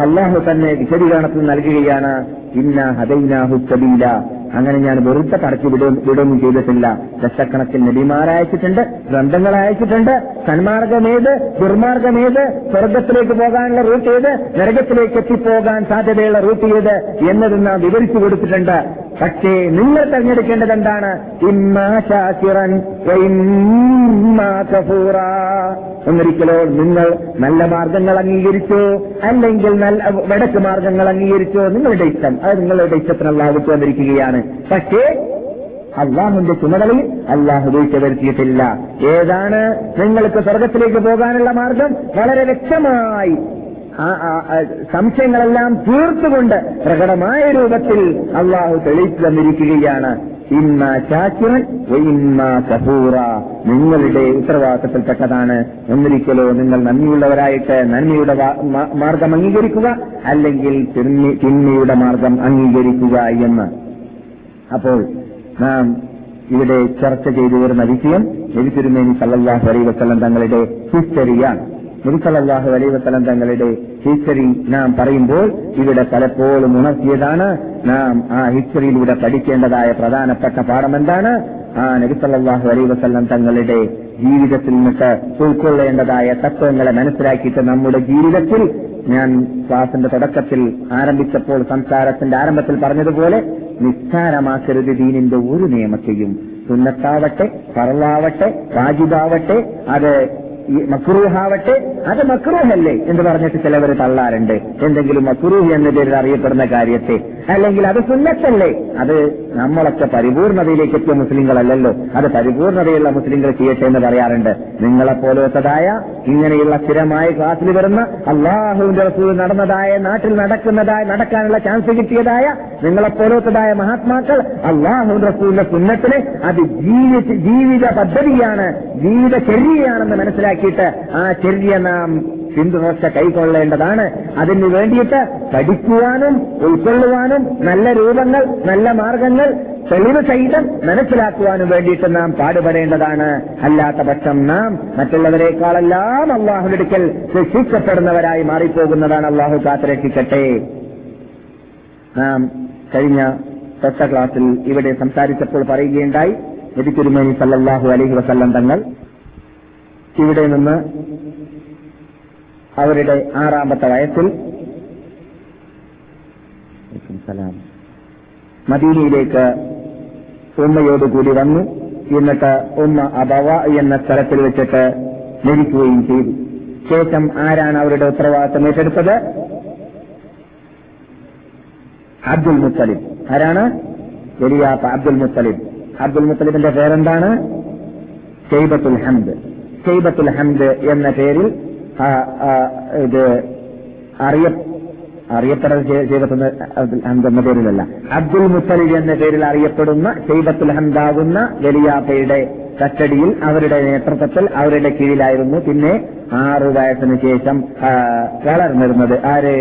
അള്ളാഹു തന്നെ വിശദീകരണത്തിൽ നൽകുകയാണ്. ഇന്ന ഹദൈന സബീല. അങ്ങനെ ഞാൻ വെറുതെ കടത്തി വിടും വിടുകയും ചെയ്തിട്ടില്ല. ലക്ഷക്കണക്കിൽ നബിമാരയച്ചിട്ടുണ്ട് ഗ്രന്ഥങ്ങൾ അയച്ചിട്ടുണ്ട്. സന്മാർഗമേത് ദുർമാർഗമേത് സ്വർഗത്തിലേക്ക് പോകാനുള്ള റൂട്ട് ഏത്? നരകത്തിലേക്ക് എത്തിപ്പോകാൻ സാധ്യതയുള്ള റൂട്ട് ഏത്? എന്നത് നാം വിവരിച്ചു കൊടുത്തിട്ടുണ്ട്. പക്ഷേ നിങ്ങൾ തെരഞ്ഞെടുക്കേണ്ടത് എന്താണ്? ഒന്നിരിക്കലോ നിങ്ങൾ നല്ല മാർഗങ്ങൾ അംഗീകരിച്ചോ? അല്ലെങ്കിൽ നല്ല വടക്ക് മാർഗങ്ങൾ അംഗീകരിച്ചോ? നിങ്ങളുടെ ഇഷ്ടം. അത് നിങ്ങളുടെ ഇഷ്ടത്തിനുള്ള ആവശ്യം വന്നിരിക്കുകയാണ് പക്ഷേ അള്ളാഹുന്റെ ചുമതലയിൽ അള്ളാഹു വീഴ്ച വരുത്തിയിട്ടില്ല ഏതാണ് നിങ്ങൾക്ക് സ്വർഗത്തിലേക്ക് പോകാനുള്ള മാർഗം? വളരെ വ്യക്തമായി സംശയങ്ങളെല്ലാം തീർത്തുകൊണ്ട് പ്രകടമായ രൂപത്തിൽ അള്ളാഹു തെളിയിച്ചു തന്നിരിക്കുകയാണ്. ഇന്ന ചാക്കിറൻ ഇന്ന കപൂറ നിങ്ങളുടെ ഉത്തരവാദിത്തത്തിൽപ്പെട്ടതാണ് ഒന്നിരിക്കലോ നിങ്ങൾ നന്ദിയുള്ളവരായിട്ട് മാ- മാർഗം അംഗീകരിക്കുക അല്ലെങ്കിൽ തിന്മ- തിന്മയുടെ മാർഗം അംഗീകരിക്കുക എന്ന്. അപ്പോൾ നാം ഇവിടെ ചർച്ച ചെയ്തു വരുന്ന വിഷയം സല്ലല്ലാഹു അലൈഹി വസല്ലം തങ്ങളുടെ ഹിസ്റ്ററിയാണ് നബി അലൈ വസല്ലം തങ്ങളുടെ ഹിസ്റ്ററി നാം പറയുമ്പോൾ ഇവിടെ പലപ്പോഴും ഉണർത്തിയതാണ്. നാം ആ ഹിസ്റ്ററിയിലൂടെ പഠിക്കേണ്ടതായ പ്രധാനപ്പെട്ട പാഠം എന്താണ്? ആ നബിസല്ലാഹു വസല്ലം തങ്ങളുടെ ജീവിതത്തിൽ നിന്നിട്ട് ഉൾക്കൊള്ളേണ്ടതായ തത്വങ്ങളെ മനസ്സിലാക്കിയിട്ട് നമ്മുടെ ജീവിതത്തിൽ ഞാൻ ക്ലാസിന്റെ തുടക്കത്തിൽ ആരംഭിച്ചപ്പോൾ സംസാരത്തിന്റെ ആരംഭത്തിൽ പറഞ്ഞതുപോലെ നിസ്സാരമാക്കരുത് ദീനിന്റെ ഒരു നിയമത്തെയും. സുന്നത്താവട്ടെ പറവാവട്ടെ വാജിബാവട്ടെ അത് മക്രൂഹാവട്ടെ അത് മക്രൂഹല്ലേ എന്ന് പറഞ്ഞിട്ട് ചിലവർ തള്ളാറുണ്ട്. എന്തെങ്കിലും മക്രൂഹ് എന്ന പേരിൽ അറിയപ്പെടുന്ന കാര്യത്തെ. അല്ലെങ്കിൽ അത് സുന്നത്തല്ലേ? അത് നമ്മളൊക്കെ പരിപൂർണതയിലേക്ക് എത്തിയ മുസ്ലിങ്ങളല്ലല്ലോ. അത് പരിപൂർണതയുള്ള മുസ്ലിങ്ങൾ ചെയ്യട്ടെ എന്ന് പറയാറുണ്ട്. നിങ്ങളെപ്പോലത്തതായ ഇങ്ങനെയുള്ള സ്ഥിരമായ ക്ലാസ്സിൽ വരുന്ന അള്ളാഹുവിന്റെ റസൂൽ നടന്നതായ നാട്ടിൽ നടക്കുന്നതായ നടക്കാനുള്ള ചാൻസ് കിട്ടിയതായ നിങ്ങളെപ്പോലത്തതായ മഹാത്മാക്കൾ അള്ളാഹുവിന്റെ റസൂലിന്റെ സുന്നത്തിന് അത് ജീവിത പദ്ധതിയാണ് ജീവിത ചെറിയാണെന്ന് മനസ്സിലാക്കിയിട്ട് ആ ചെറിയ നാം പിന്തുടർച്ച കൈക്കൊള്ളേണ്ടതാണ്. അതിനു വേണ്ടിയിട്ട് പഠിക്കുവാനും ഉൾക്കൊള്ളുവാനും നല്ല രൂപങ്ങൾ നല്ല മാർഗങ്ങൾ തെളിവ് സഹിതം മനസ്സിലാക്കുവാനും വേണ്ടിയിട്ട് നാം പാടുപെടേണ്ടതാണ്. അല്ലാത്ത പക്ഷം നാം മറ്റുള്ളവരെക്കാളെല്ലാം അള്ളാഹുവിടുക്കൽ ശിക്ഷിക്കപ്പെടുന്നവരായി മാറിപ്പോകുന്നതാണ് അള്ളാഹു കാത്തിരക്ഷിക്കട്ടെ. നാം കഴിഞ്ഞ തൊട്ട ക്ലാസ്സിൽ ഇവിടെ സംസാരിച്ചപ്പോൾ പറയുകയുണ്ടായി. നബി സല്ലാഹു അലൈഹി വസല്ലം തങ്ങൾ ഇവിടെ നിന്ന് അവരുടെ ആറാമത്തെ വയസ്സിൽ. മദീനയിലേക്ക് മദീനയിലേക്ക് ഉമ്മയോടുകൂടി വന്നു. എന്നിട്ട് ഉമ്മ അബവ എന്ന സ്ഥലത്തിൽ വെച്ചിട്ട് മരിക്കുകയും ചെയ്തു. ശേഷം ആരാണ് അവരുടെ ഉത്തരവാദിത്തം ഏറ്റെടുത്തത്? അബ്ദുൽ മുത്തലിബ്. ആരാണ്? വലിയാപ്പ അബ്ദുൽ മുത്തലിബ്. അബ്ദുൽ മുത്തലിബിന്റെ പേരെന്താണ്? ഷെയ്ബത്തുൽ ഹംദ്. ഷെയ്ബത്തുൽ ഹംദ് എന്ന പേരിൽ ഇത് അറിയ അറിയപ്പെടുന്ന ഷെയ്ബത്തുൽ ഹംദ് എന്ന പേരിലല്ല. അബ്ദുൽ മുത്തലിബ് എന്ന പേരിൽ അറിയപ്പെടുന്ന ഷെയ്ബത്തുൽ ഹംദാകുന്ന വലിയാപ്പയുടെ കസ്റ്റഡിയിൽ അവരുടെ നേതൃത്വത്തിൽ അവരുടെ കീഴിലായിരുന്നു. പിന്നെ ആറു വയസ്സിന് ശേഷം വളർന്നിരുന്നത് ആര്?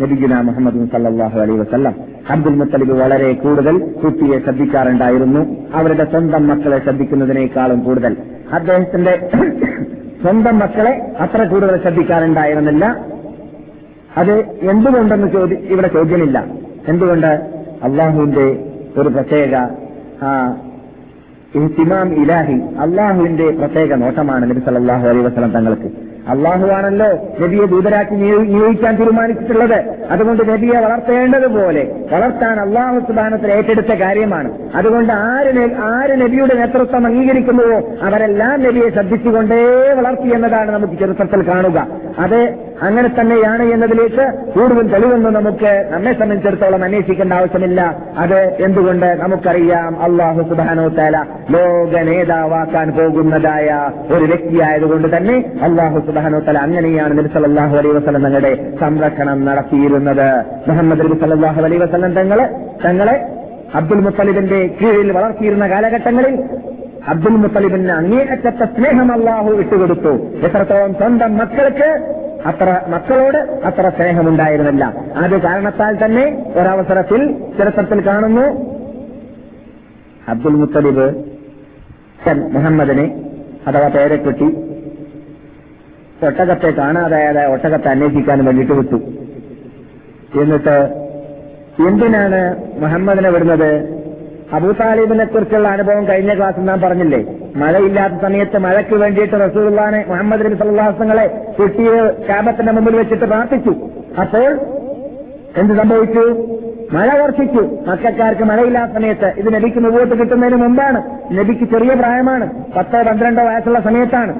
നബിഗുന മുഹമ്മദ് സല്ലാഹു അലൈഹി വസ്ല്ലാം. അബ്ദുൽ മുത്തലിബ് വളരെ കൂടുതൽ കുട്ടിയെ ശ്രദ്ധിക്കാറുണ്ടായിരുന്നു. അവരുടെ സ്വന്തം മക്കളെ ശ്രദ്ധിക്കുന്നതിനേക്കാളും കൂടുതൽ. അദ്ദേഹത്തിന്റെ സ്വന്തം മക്കളെ അത്ര കൂടുതൽ ശ്രദ്ധിക്കാറുണ്ടായിരുന്നില്ല. അത് എന്തുകൊണ്ടെന്ന് ചോദി ഇവിടെ ചോദ്യമില്ല. എന്തുകൊണ്ട്? അള്ളാഹുവിന്റെ ഒരു പ്രത്യേക ഇഹ്തിമാം ഇലാഹി അള്ളാഹുവിന്റെ പ്രത്യേക നോട്ടമാണ് നബി സല്ലല്ലാഹു അലൈഹി വസല്ലം തങ്ങൾക്ക്. അള്ളാഹുവാണല്ലോ നബിയെ ദൂതരാക്കി നിയോഗിക്കാൻ തീരുമാനിച്ചിട്ടുള്ളത്. അതുകൊണ്ട് നബിയെ വളർത്തേണ്ടതുപോലെ വളർത്താൻ അള്ളാഹു സുബാനത്തിൽ ഏറ്റെടുത്ത കാര്യമാണ്. അതുകൊണ്ട് ആര് ആര് നബിയുടെ നേതൃത്വം അംഗീകരിക്കുന്നുവോ അവരെല്ലാം നബിയെ ശ്രദ്ധിച്ചുകൊണ്ടേ വളർത്തി എന്നതാണ് നമുക്ക് ചരിത്രത്തിൽ കാണുക. അത് അങ്ങനെ തന്നെയാണ് എന്നതിലേക്ക് കൂടുതൽ തെളിവൊന്നും നമുക്ക് നമ്മെ സംബന്ധിച്ചിടത്തോളം അന്വേഷിക്കേണ്ട ആവശ്യമില്ല. അത് എന്തുകൊണ്ട് നമുക്കറിയാം. അള്ളാഹു സുബാനോ തല ലോക നേതാവാക്കാൻ പോകുന്നതായ ഒരു വ്യക്തിയായതുകൊണ്ട് തന്നെ അള്ളാഹു സുബാനോ തല അങ്ങനെയാണ് നബി അലൈഹി വസല്ലം തങ്ങളുടെ സംരക്ഷണം നടത്തിയിരുന്നത്. മുഹമ്മദ് നബി സല്ലല്ലാഹു അലൈഹി വസല്ലം തങ്ങളെ തങ്ങളെ അബ്ദുൽ മുത്തലിബിന്റെ കീഴിൽ വളർത്തിയിരുന്ന കാലഘട്ടങ്ങളിൽ അബ്ദുൽ മുത്തലിബിന് അങ്ങേയറ്റത്തെ സ്നേഹം അള്ളാഹു ഇട്ടുകൊടുത്തു. എത്രത്തോളം സ്വന്തം മക്കൾക്ക് അത്ര മക്കളോട് അത്ര സ്നേഹമുണ്ടായിരുന്നില്ല. അത് കാരണത്താൽ തന്നെ ഒരവസരത്തിൽ ചരിത്രത്തിൽ കാണുന്നു. അബ്ദുൽ മുത്തലിബ് മുഹമ്മദിനെ അഥവാ പേരെക്കുട്ടി ഒട്ടകത്തെ കാണാതായത് ഒട്ടകത്തെ അന്വേഷിക്കാൻ വേണ്ടിയിട്ട് വിട്ടു. എന്നിട്ട് എന്തിനാണ് മുഹമ്മദിനെ വിടുന്നത്? അബൂതാലിബിനെ കുറിച്ചുള്ള അനുഭവം കഴിഞ്ഞ ക്ലാസ്സിൽ നാം പറഞ്ഞില്ലേ? മഴയില്ലാത്ത സമയത്ത് മഴയ്ക്ക് വേണ്ടിയിട്ട് റസൂള്ളാനെ മുഹമ്മദ് നബി സല്ലാസങ്ങളെ കുട്ടിയെ ക്യാബത്തിന്റെ മുമ്പിൽ വെച്ചിട്ട് പ്രാർത്ഥിച്ചു. അപ്പോൾ എന്ത് സംഭവിച്ചു? മഴ വർഷിച്ചു. മക്കാർക്ക് മഴയില്ലാത്ത സമയത്ത് ഇത് നബിക്ക് മുമ്പോട്ട് കിട്ടുന്നതിന് മുമ്പാണ്. നബിക്ക് ചെറിയ പ്രായമാണ്. പത്തോ പന്ത്രണ്ടോ വയസ്സുള്ള സമയത്താണ്.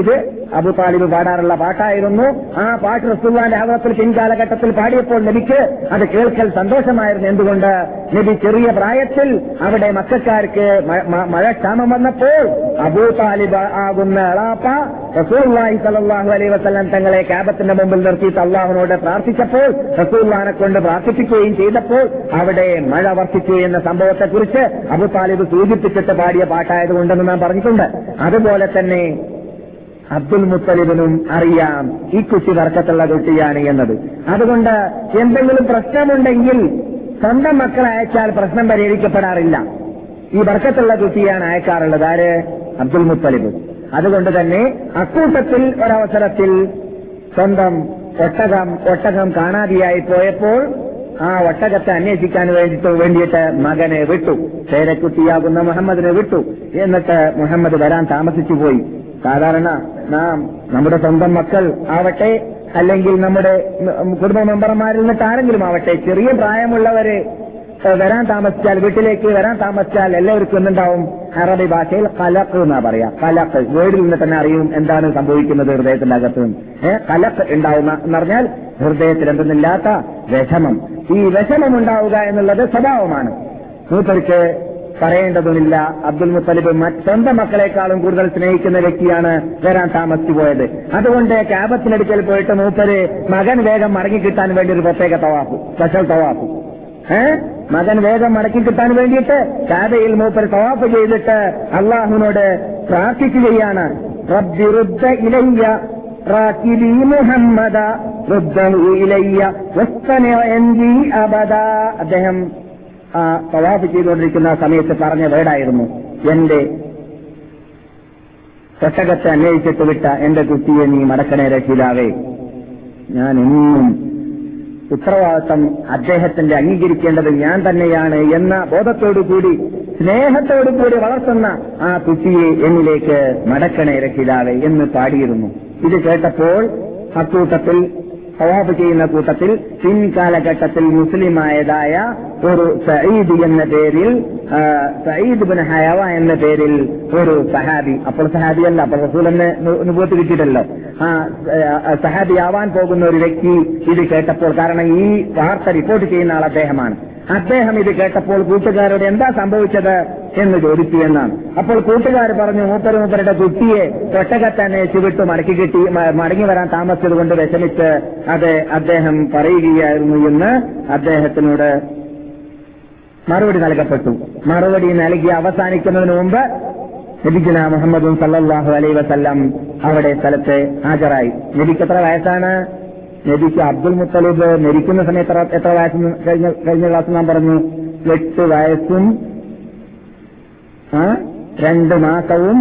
ഇത് അബു താലിബ് പാടാറുള്ള പാട്ടായിരുന്നു. ആ പാട്ട് റസുല്ലാന്റെ ആവറത്തിൽ പിൻകാലഘട്ടത്തിൽ പാടിയപ്പോൾ നബിക്ക് അത് കേൾക്കൽ സന്തോഷമായിരുന്നു. എന്തുകൊണ്ട്? നബി ചെറിയ പ്രായത്തിൽ അവിടെ മക്കാർക്ക് മഴ ക്ഷാമം വന്നപ്പോൾ അബൂതാലിബ് ആകുന്ന അളാപ്പ റസൂല്ലാഹി സലല്ലാഹു അലൈഹി വസല്ലം തങ്ങളെ ക്യാബത്തിന്റെ മുമ്പിൽ നിർത്തിയിട്ട് അള്ളാഹുനോട് പ്രാർത്ഥിച്ചപ്പോൾ റസൂല്ലാനെ കൊണ്ട് പ്രാർത്ഥിപ്പിക്കുകയും ചെയ്തപ്പോൾ അവിടെ മഴ വർദ്ധിച്ചു എന്ന സംഭവത്തെക്കുറിച്ച് അബു താലിബ് സൂചിപ്പിച്ചിട്ട് പാടിയ പാട്ടായതുകൊണ്ടെന്ന് നാം പറഞ്ഞിട്ടുണ്ട്. അതുപോലെ തന്നെ അബ്ദുൽ മുത്തലിബിനും അറിയാം ഈ കുട്ടി തർക്കത്തുള്ള കുട്ടിയാണ് എന്നത്. അതുകൊണ്ട് എന്തെങ്കിലും പ്രശ്നമുണ്ടെങ്കിൽ സ്വന്തം മക്കളെ അയച്ചാൽ പ്രശ്നം പരിഹരിക്കപ്പെടാറില്ല. ഈ വർക്കത്തുള്ള കുട്ടിയാണ് അയക്കാറുള്ളത്. ആര്? അബ്ദുൽ മുത്തലിബ്. അതുകൊണ്ട് തന്നെ അക്കൂട്ടത്തിൽ ഒരവസരത്തിൽ സ്വന്തം ഒട്ടകം ഒട്ടകം കാണാതെയായി പോയപ്പോൾ ആ ഒട്ടകത്തെ അന്വേഷിക്കാൻ വേണ്ടിയിട്ട് വേണ്ടിയിട്ട് മകനെ വിട്ടു. പേരക്കുട്ടിയാകുന്ന മുഹമ്മദിനെ വിട്ടു. എന്നിട്ട് മുഹമ്മദ് വരാൻ താമസിച്ചു പോയി. സാധാരണ നാം നമ്മുടെ സ്വന്തം മക്കൾ ആവട്ടെ അല്ലെങ്കിൽ നമ്മുടെ കുടുംബ മെമ്പർമാരിൽ നിന്ന് ആരെങ്കിലും ആവട്ടെ ചെറിയ പ്രായമുള്ളവരെ വരാൻ താമസിച്ചാൽ വീട്ടിലേക്ക് വരാൻ താമസിച്ചാൽ എല്ലാവർക്കും എന്തുണ്ടാവും? അറബി ഭാഷയിൽ കലക്ക് എന്നാ പറയാ. കലക്ക് വീടിൽ നിന്ന് തന്നെ അറിയും എന്താണ് സംഭവിക്കുന്നത് ഹൃദയത്തിന്റെ അകത്ത് ഏഹ് കലക്ക് ഉണ്ടാവുന്ന എന്ന് പറഞ്ഞാൽ ഹൃദയത്തിൽ എന്തെന്നില്ലാത്ത വിഷമം. ഈ വിഷമം ഉണ്ടാവുക എന്നുള്ളത് സ്വഭാവമാണ്. മൂപ്പർക്ക് പറയേണ്ടതുമില്ല. അബ്ദുൽ മുത്തലിബ് സ്വന്തം മക്കളെക്കാളും കൂടുതൽ സ്നേഹിക്കുന്ന വ്യക്തിയാണ് വരാൻ താമസിച്ചു പോയത് അതുകൊണ്ട് ക്യാബത്തിനടുക്കൽ പോയിട്ട് മൂപ്പര് മകൻ വേഗം മടങ്ങി കിട്ടാൻ വേണ്ടി ഒരു പ്രത്യേക തവാഫു സ്പെഷ്യൽ തവാഫു. ഏ? മകൻ വേഗം മടക്കി കിട്ടാൻ വേണ്ടിയിട്ട് കാബയിൽ മൂപ്പർ തവാഫ് ചെയ്തിട്ട് അള്ളാഹുവിനോട് പ്രാർത്ഥിക്കുകയാണ്. മുഹമ്മദ അദ്ദേഹം ആ തവാഫ് ചെയ്തുകൊണ്ടിരിക്കുന്ന സമയത്ത് പറഞ്ഞ വേടായിരുന്നു. എന്റെ പെട്ടകത്തെ അന്വേഷിച്ചിട്ട് വിട്ട എന്റെ കുട്ടിയെ നീ മടക്കണേ രക്ഷിതാവേ. ഞാൻ എന്നും ഉത്തരവാദിത്തം അദ്ദേഹത്തിന്റെ അംഗീകരിക്കേണ്ടത് ഞാൻ തന്നെയാണ് എന്ന ബോധത്തോടുകൂടി സ്നേഹത്തോടുകൂടി വളർത്തുന്ന ആ കുട്ടിയെ എന്നിലേക്ക് മടക്കണേ രക്ഷിതാവേ എന്ന് പാടിയിരുന്നു. ഇത് കേട്ടപ്പോൾ അക്കൂട്ടത്തിൽ സവാബ് ചെയ്യുന്ന കൂട്ടത്തിൽ പിൻകാലഘട്ടത്തിൽ മുസ്ലിമായതായ ഒരു സയ്യിദ് എന്ന പേരിൽ സയ്യിദ് ബിൻ ഹയവ എന്ന പേരിൽ ഒരു സഹാബി. അപ്പോൾ സഹാബി അല്ല അപ്പോൾ റസൂൽ എന്നെ അനുഭവത്ത് കിട്ടിയിട്ടല്ലോ. ആ സഹാബി ആവാൻ പോകുന്ന ഒരു വ്യക്തി ഇത് കേട്ടപ്പോൾ കാരണം ഈ വാർത്ത റിപ്പോർട്ട് ചെയ്യുന്ന ആൾ അദ്ദേഹമാണ്. അദ്ദേഹം ഇത് കേട്ടപ്പോൾ കൂട്ടുകാരോട് എന്താ സംഭവിച്ചത് എന്ന് ചോദിച്ചു എന്നാണ്. അപ്പോൾ കൂട്ടുകാർ പറഞ്ഞു മൂപ്പര് മൂപ്പരുടെ കുട്ടിയെ ഒട്ടകത്തന്നെ ചുവിട്ട് മടക്കി കിട്ടി മടങ്ങി വരാൻ താമസിച്ചത് കൊണ്ട് വിഷമിച്ച് അത് അദ്ദേഹം പറയുകയായിരുന്നു എന്ന് അദ്ദേഹത്തിനോട് മറുപടി നൽകപ്പെട്ടു. മറുപടി നൽകി അവസാനിക്കുന്നതിന് മുമ്പ് നബിജുന മുഹമ്മദും സല്ലാഹു അലൈ വസല്ലം അവിടെ സ്ഥലത്ത് ഹാജരായി. നബിക്ക് എത്ര വയസ്സാണ്? നബിക്ക് അബ്ദുൽ മുത്തലിബ് മരിക്കുന്ന സമയത്ത് എത്ര വയസ്സ് കഴിഞ്ഞ കഴിഞ്ഞ ക്ലാസ് നാം പറഞ്ഞു. എട്ട് വയസ്സും രണ്ട് മാസവും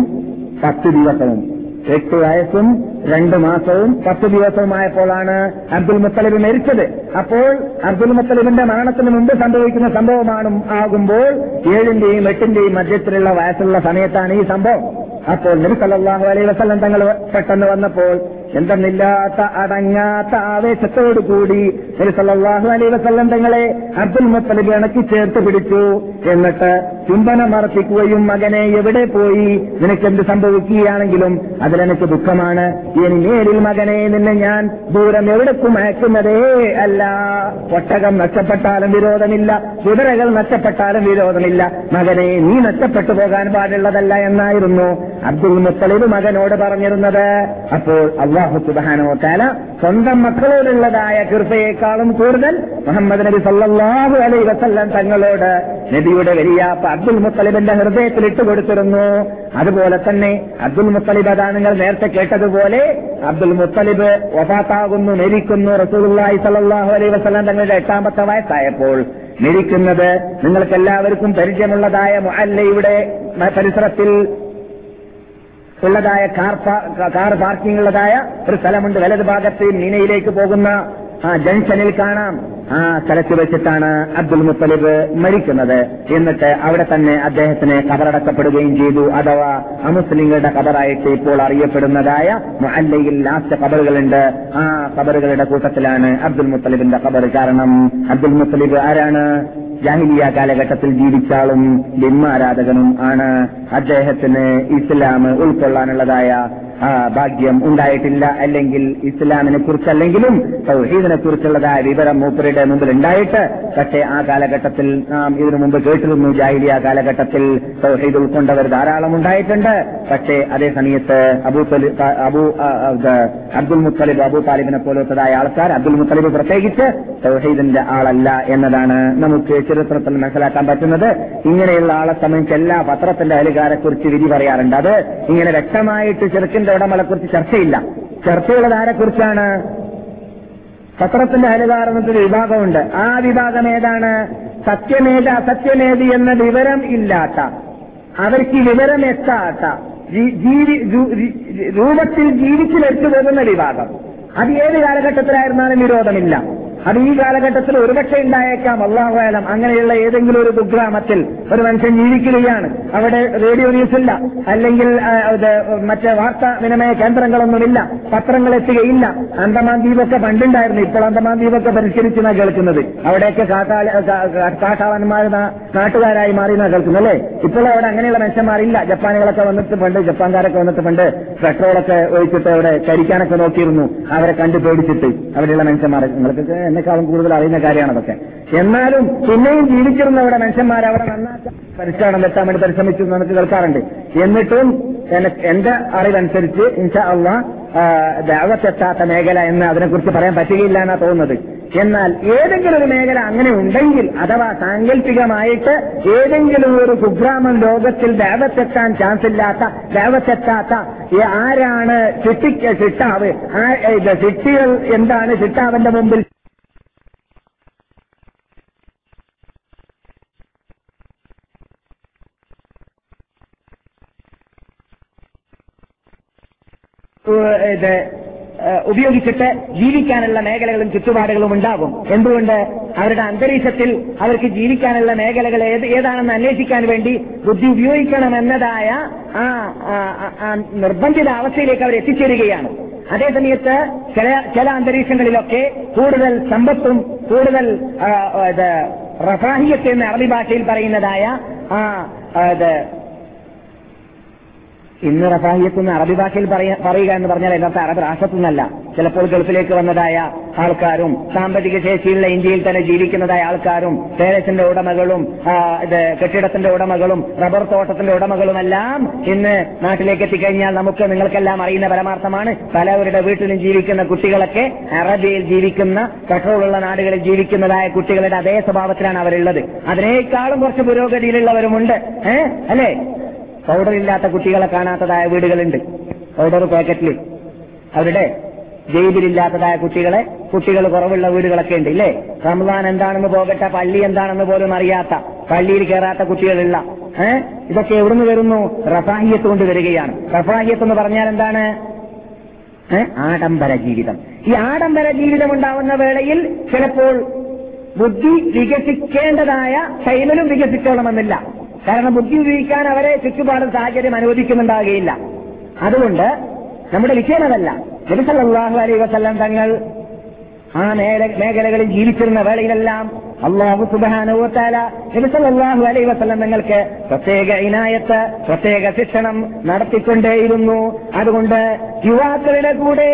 പത്ത് ദിവസവും. എട്ട് വയസ്സും രണ്ട് മാസവും പത്ത് ദിവസവുമായപ്പോഴാണ് അബ്ദുൽ മുത്തലിബ് മരിച്ചത്. അപ്പോൾ അബ്ദുൽ മുത്തലിബിന്റെ മരണത്തിന് മുമ്പ് സംഭവിക്കുന്ന സംഭവമാണ് ആകുമ്പോൾ ഏഴിന്റെയും എട്ടിന്റെയും മധ്യത്തിലുള്ള വയസ്സുള്ള സമയത്താണ് ഈ സംഭവം. അപ്പോൾ നബി സല്ലാഹു അലൈഹി തങ്ങൾ പെട്ടെന്ന് വന്നപ്പോൾ എന്തെന്നില്ലാത്ത അടങ്ങാത്ത ആവേശത്തോടു കൂടി സല്ലാഹു അലൈ വസല്ലം തങ്ങളെ അബ്ദുൽ മുത്തലിബ് ഇണക്കി ചേർത്ത് പിടിച്ചു. എന്നിട്ട് ചുംബനം അർപ്പിക്കുകയും മകനെ എവിടെ പോയി? നിനക്കെന്ത് സംഭവിക്കുകയാണെങ്കിലും അതിലെനിക്ക് ദുഃഖമാണ്. ഇനി മേലിൽ മകനെ നിന്നെ ഞാൻ ദൂരം എവിടേക്കും അയക്കുന്നതേ അല്ല. ഒട്ടകം നഷ്ടപ്പെട്ടാലും വിരോധമില്ല. കുതിരകൾ നഷ്ടപ്പെട്ടാലും വിരോധമില്ല. മകനെ നീ നഷ്ടപ്പെട്ടു പോകാൻ പാടുള്ളതല്ല എന്നായിരുന്നു അബ്ദുൽ മുത്തലിബ് മകനോട് പറഞ്ഞിരുന്നത്. അപ്പോൾ അള്ളാഹു സുബാനോ സുബാനോത്താല സ്വന്തം മക്കളോടുള്ളതായ കൃപയേക്കാളും കൂടുതൽ മുഹമ്മദ് നബി സല്ലാഹു അലൈ വസല്ലം തങ്ങളോട് നബിയുടെ വലിയാപ്പ അബ്ദുൽ മുത്തലിബിന്റെ ഹൃദയത്തിൽ ഇട്ടുകൊടുത്തിരുന്നു അതുപോലെ തന്നെ അബ്ദുൽ മുത്തലിബ് അതാ നിങ്ങൾ നേരത്തെ കേട്ടതുപോലെ അബ്ദുൽ മുത്തലിബ് ഒഫാത്താകുന്നു മരിക്കുന്നു. റസൂലുള്ളാഹി സല്ലാഹു അലൈഹി വസല്ലം തങ്ങളുടെ എട്ടാമത്തെ വയസ്സായപ്പോൾ മരിക്കുന്നത് നിങ്ങൾക്ക് എല്ലാവർക്കും പരിചയമുള്ളതായ മുഅല്ലയുടെ പരിസരത്തിൽ ഉള്ളതായ കാർ പാർക്കിംഗ് ഉള്ളതായ ഒരു സ്ഥലമുണ്ട്. വലത് ഭാഗത്ത് മീനയിലേക്ക് പോകുന്ന ആ ജംഗ്ഷനിൽ കാണാം. ആ സ്ഥലത്ത് വെച്ചിട്ടാണ് അബ്ദുൽ മുത്തലിബ് മരിക്കുന്നത്. എന്നിട്ട് അവിടെ തന്നെ അദ്ദേഹത്തിന് കബറടക്കപ്പെടുകയും ചെയ്തു. അഥവാ അമുസ്ലിങ്ങളുടെ കബറായിട്ട് ഇപ്പോൾ അറിയപ്പെടുന്നതായ മുഹല്ലയിൽ ലാസ്റ്റ് കബറുകളുണ്ട്. ആ കബറുകളുടെ കൂട്ടത്തിലാണ് അബ്ദുൽ മുത്തലിബിന്റെ കബർ. കാരണം അബ്ദുൽ മുത്തലിബ് ആരാണ്? ജാഹിലിയ കാലഘട്ടത്തിൽ ജീവിച്ചാളും ബിംബാരാധകനും ആണ്. അദ്ദേഹത്തിന് ഇസ്ലാം ഉൾക്കൊള്ളാനുള്ളതായ ഭാഗ്യം ഉണ്ടായിട്ടില്ല. അല്ലെങ്കിൽ ഇസ്ലാമിനെ കുറിച്ചല്ലെങ്കിലും സൗഹീദിനെ കുറിച്ചുള്ളതായ വിവരം മൂപ്പരുടെ മുമ്പിൽ ഉണ്ടായിട്ട് പക്ഷേ ആ കാലഘട്ടത്തിൽ നാം ഇതിനു മുമ്പ് കേട്ടിരുന്നു. ജാഹിലിയ കാലഘട്ടത്തിൽ സൗഹീദ് ഉൾക്കൊണ്ടവർ ധാരാളം ഉണ്ടായിട്ടുണ്ട്. പക്ഷേ അതേ സമയത്ത് അബൂ അബു അബ്ദുൽ മുത്തലിബ് അബൂ താലിബിനെ പോലത്തതായ ആൾക്കാർ അബ്ദുൽ മുത്തലിബ് പ്രത്യേകിച്ച് തൗഹീദിന്റെ ആളല്ല എന്നതാണ് നമുക്ക് ചരിത്രത്തിൽ മനസ്സിലാക്കാൻ പറ്റുന്നത്. ഇങ്ങനെയുള്ള ആളെ സംബന്ധിച്ച് എല്ലാ പത്രത്തിന്റെ അയലുകാരെ കുറിച്ച് വിധി പറയാറുണ്ട്. അത് ഇങ്ങനെ വ്യക്തമായിട്ട് ചെറുക്കിന്റെ ഉടമകളെ കുറിച്ച് ചർച്ചയില്ല. ചർച്ചയുള്ളത് ആരെക്കുറിച്ചാണ്? പത്രത്തിന്റെ അയലുകാർ വിഭാഗമുണ്ട്. ആ വിഭാഗം ഏതാണ്? സത്യമേത് അസത്യമേത് എന്ന വിവരം ഇല്ലാത്ത അവർക്ക് വിവരം എത്താത്ത രൂപത്തിൽ ജീവിച്ചു വെച്ചു പോകുന്ന വിവാദം. അത് ഏത് കാലഘട്ടത്തിലായിരുന്നാലും വിരോധമില്ല. അത് ഈ കാലഘട്ടത്തിൽ ഒരുപക്ഷെ ഉണ്ടായേക്കാം. അള്ളാഹുലം അങ്ങനെയുള്ള ഏതെങ്കിലും ഒരു കുഗ്രാമത്തിൽ ഒരു മനുഷ്യൻ ജീവിക്കുകയാണ്. അവിടെ റേഡിയോ ന്യൂസ് ഇല്ല അല്ലെങ്കിൽ മറ്റേ വാർത്താ വിനിമയ കേന്ദ്രങ്ങളൊന്നുമില്ല. പത്രങ്ങൾ എത്തുകയില്ല അന്തമാൻ ദ്വീപൊക്കെ പണ്ടുണ്ടായിരുന്നു. ഇപ്പോൾ അന്തമാൻ ദ്വീപൊക്കെ പരിഷ്കരിച്ചാണ് കേൾക്കുന്നത്. അവിടെയൊക്കെ കാട്ടാളന്മാർ നാട്ടുകാരായി മാറി എന്നാ കേൾക്കുന്നത് അല്ലേ? ഇപ്പോൾ അവിടെ അങ്ങനെയുള്ള മനുഷ്യന്മാരില്ല. ജപ്പാനുകളൊക്കെ വന്നിട്ട് പണ്ട് ജപ്പാൻകാരൊക്കെ വന്നിട്ട് പണ്ട് പെട്രോളൊക്കെ ഒഴിച്ചിട്ട് അവിടെ കരിക്കാനൊക്കെ നോക്കിയിരുന്നു. അവരെ കണ്ടു പേടിച്ചിട്ട് അവിടെയുള്ള മനുഷ്യന്മാരെ. നിങ്ങൾക്ക് എന്നെക്കാളും കൂടുതൽ അറിയുന്ന കാര്യമാണ് അതൊക്കെ. എന്നാലും പിന്നെയും ജീവിച്ചിരുന്ന അവിടെ മനുഷ്യന്മാർ അവിടെ നന്നാക്കാൻ പരിശ്രമം എത്താൻ വേണ്ടി പരിശ്രമിച്ചു എന്ന് നമുക്ക് കേൾക്കാറുണ്ട്. എന്നിട്ടും എന്റെ അറിവനുസരിച്ച് ഇൻഷാ അള്ളാ ദാവത്തെത്താത്ത മേഖല എന്ന് അതിനെക്കുറിച്ച് പറയാൻ പറ്റുകയില്ല എന്നാ തോന്നുന്നത്. എന്നാൽ ഏതെങ്കിലും ഒരു മേഖല അങ്ങനെ ഉണ്ടെങ്കിൽ അഥവാ സാങ്കല്പികമായിട്ട് ഏതെങ്കിലും ഒരു കുഗ്രാമം ലോകത്തിൽ ദേവത്തെത്താൻ ചാൻസ് ഇല്ലാത്ത ദേവത്തെത്താത്ത ആരാണ് ചിട്ടിക്ക് ചിട്ടാവ് ചിട്ടികൾ എന്താണ് ചിട്ടാവിന്റെ മുമ്പിൽ ഇത് ഉപയോഗിച്ചിട്ട് ജീവിക്കാനുള്ള മേഖലകളും ചുറ്റുപാടുകളും ഉണ്ടാകും. എന്തുകൊണ്ട്? അവരുടെ അന്തരീക്ഷത്തിൽ അവർക്ക് ജീവിക്കാനുള്ള മേഖലകൾ ഏത് ഏതാണെന്ന് അന്വേഷിക്കാൻ വേണ്ടി ബുദ്ധി ഉപയോഗിക്കണമെന്നതായ ആ നിർബന്ധിത അവസ്ഥയിലേക്ക് അവർ എത്തിച്ചേരുകയാണ്. അതേ സമയത്ത് ചില ചില അന്തരീക്ഷങ്ങളിലൊക്കെ കൂടുതൽ സമ്പത്തും കൂടുതൽ റഫാഹിയത്ത് എന്ന് അറബി ഭാഷയിൽ പറയുന്നതായ ആ ഇന്ന് റഫാഹിയത്ത് അറബി ഭാഷയിൽ പറയുക എന്ന് പറഞ്ഞാൽ യഥാർത്ഥ അറബ് രാഷ്ട്രത്തുനിന്നല്ല. ചിലപ്പോൾ ഗൾഫിലേക്ക് വന്നതായ ആൾക്കാരും സാമ്പത്തിക ശേഷിയുള്ള ഇന്ത്യയിൽ തന്നെ ജീവിക്കുന്നതായ ആൾക്കാരും പേരസിന്റെ ഉടമകളും ഇത് കെട്ടിടത്തിന്റെ ഉടമകളും റബ്ബർ തോട്ടത്തിന്റെ ഉടമകളുമെല്ലാം ഇന്ന് നാട്ടിലേക്ക് എത്തിക്കഴിഞ്ഞാൽ നമുക്ക് നിങ്ങൾക്കെല്ലാം അറിയുന്ന പരമാർത്ഥമാണ്. പലവരുടെ വീട്ടിലും ജീവിക്കുന്ന കുട്ടികളൊക്കെ അറബിയിൽ ജീവിക്കുന്ന പെട്രോളുള്ള നാടുകളിൽ ജീവിക്കുന്നതായ കുട്ടികളുടെ അതേ സ്വഭാവത്തിലാണ് അവരുള്ളത്. അതിനേക്കാളും കുറച്ച് പുരോഗതിയിലുള്ളവരുമുണ്ട്. ഏഹ് അല്ലേ? പൗഡർ ഇല്ലാത്ത കുട്ടികളെ കാണാത്തതായ വീടുകളുണ്ട്. പൗഡർ പാക്കറ്റിൽ അവരുടെ ജയിലില്ലാത്തതായ കുട്ടികളെ കുട്ടികൾ കുറവുള്ള വീടുകളൊക്കെ ഉണ്ട് ഇല്ലേ? റംസാൻ എന്താണെന്ന് പോകട്ടെ പള്ളി എന്താണെന്ന് പോലും അറിയാത്ത പള്ളിയിൽ കയറാത്ത കുട്ടികളുള്ള ഏഹ് ഇതൊക്കെ എവിടുന്ന് വരുന്നു? റഫാഹിയത്ത് കൊണ്ട് വരികയാണ്. റഫാഹിയത്ത് എന്ന് പറഞ്ഞാൽ എന്താണ്? ആഡംബര ജീവിതം. ഈ ആഡംബര ജീവിതം ഉണ്ടാവുന്ന വേളയിൽ ചിലപ്പോൾ ബുദ്ധി വികസിക്കേണ്ടതായ ശൈലനും വികസിക്കണമെന്നില്ല കാരണം ബുദ്ധി ഉപയോഗിക്കാൻ അവരെ ചുറ്റുപാടും സാഹചര്യം അനുവദിക്കുന്നുണ്ടാകുകയില്ല. അതുകൊണ്ട് നമ്മുടെ വിഷയം അതല്ല. നബിസല്ലാഹു അലൈ വസല്ലം തങ്ങൾ ആ മേഖലകളിൽ ജീവിച്ചിരുന്ന വേളയിലെല്ലാം അള്ളാഹു സുബാനുവത്താല നബിസല്ലാഹു അലൈ വസല്ലം തങ്ങൾക്ക് പ്രത്യേക ഇനായത്ത് പ്രത്യേക ശിക്ഷണം നടത്തിക്കൊണ്ടേയിരുന്നു. അതുകൊണ്ട് യുവാക്കളുടെ കൂടെ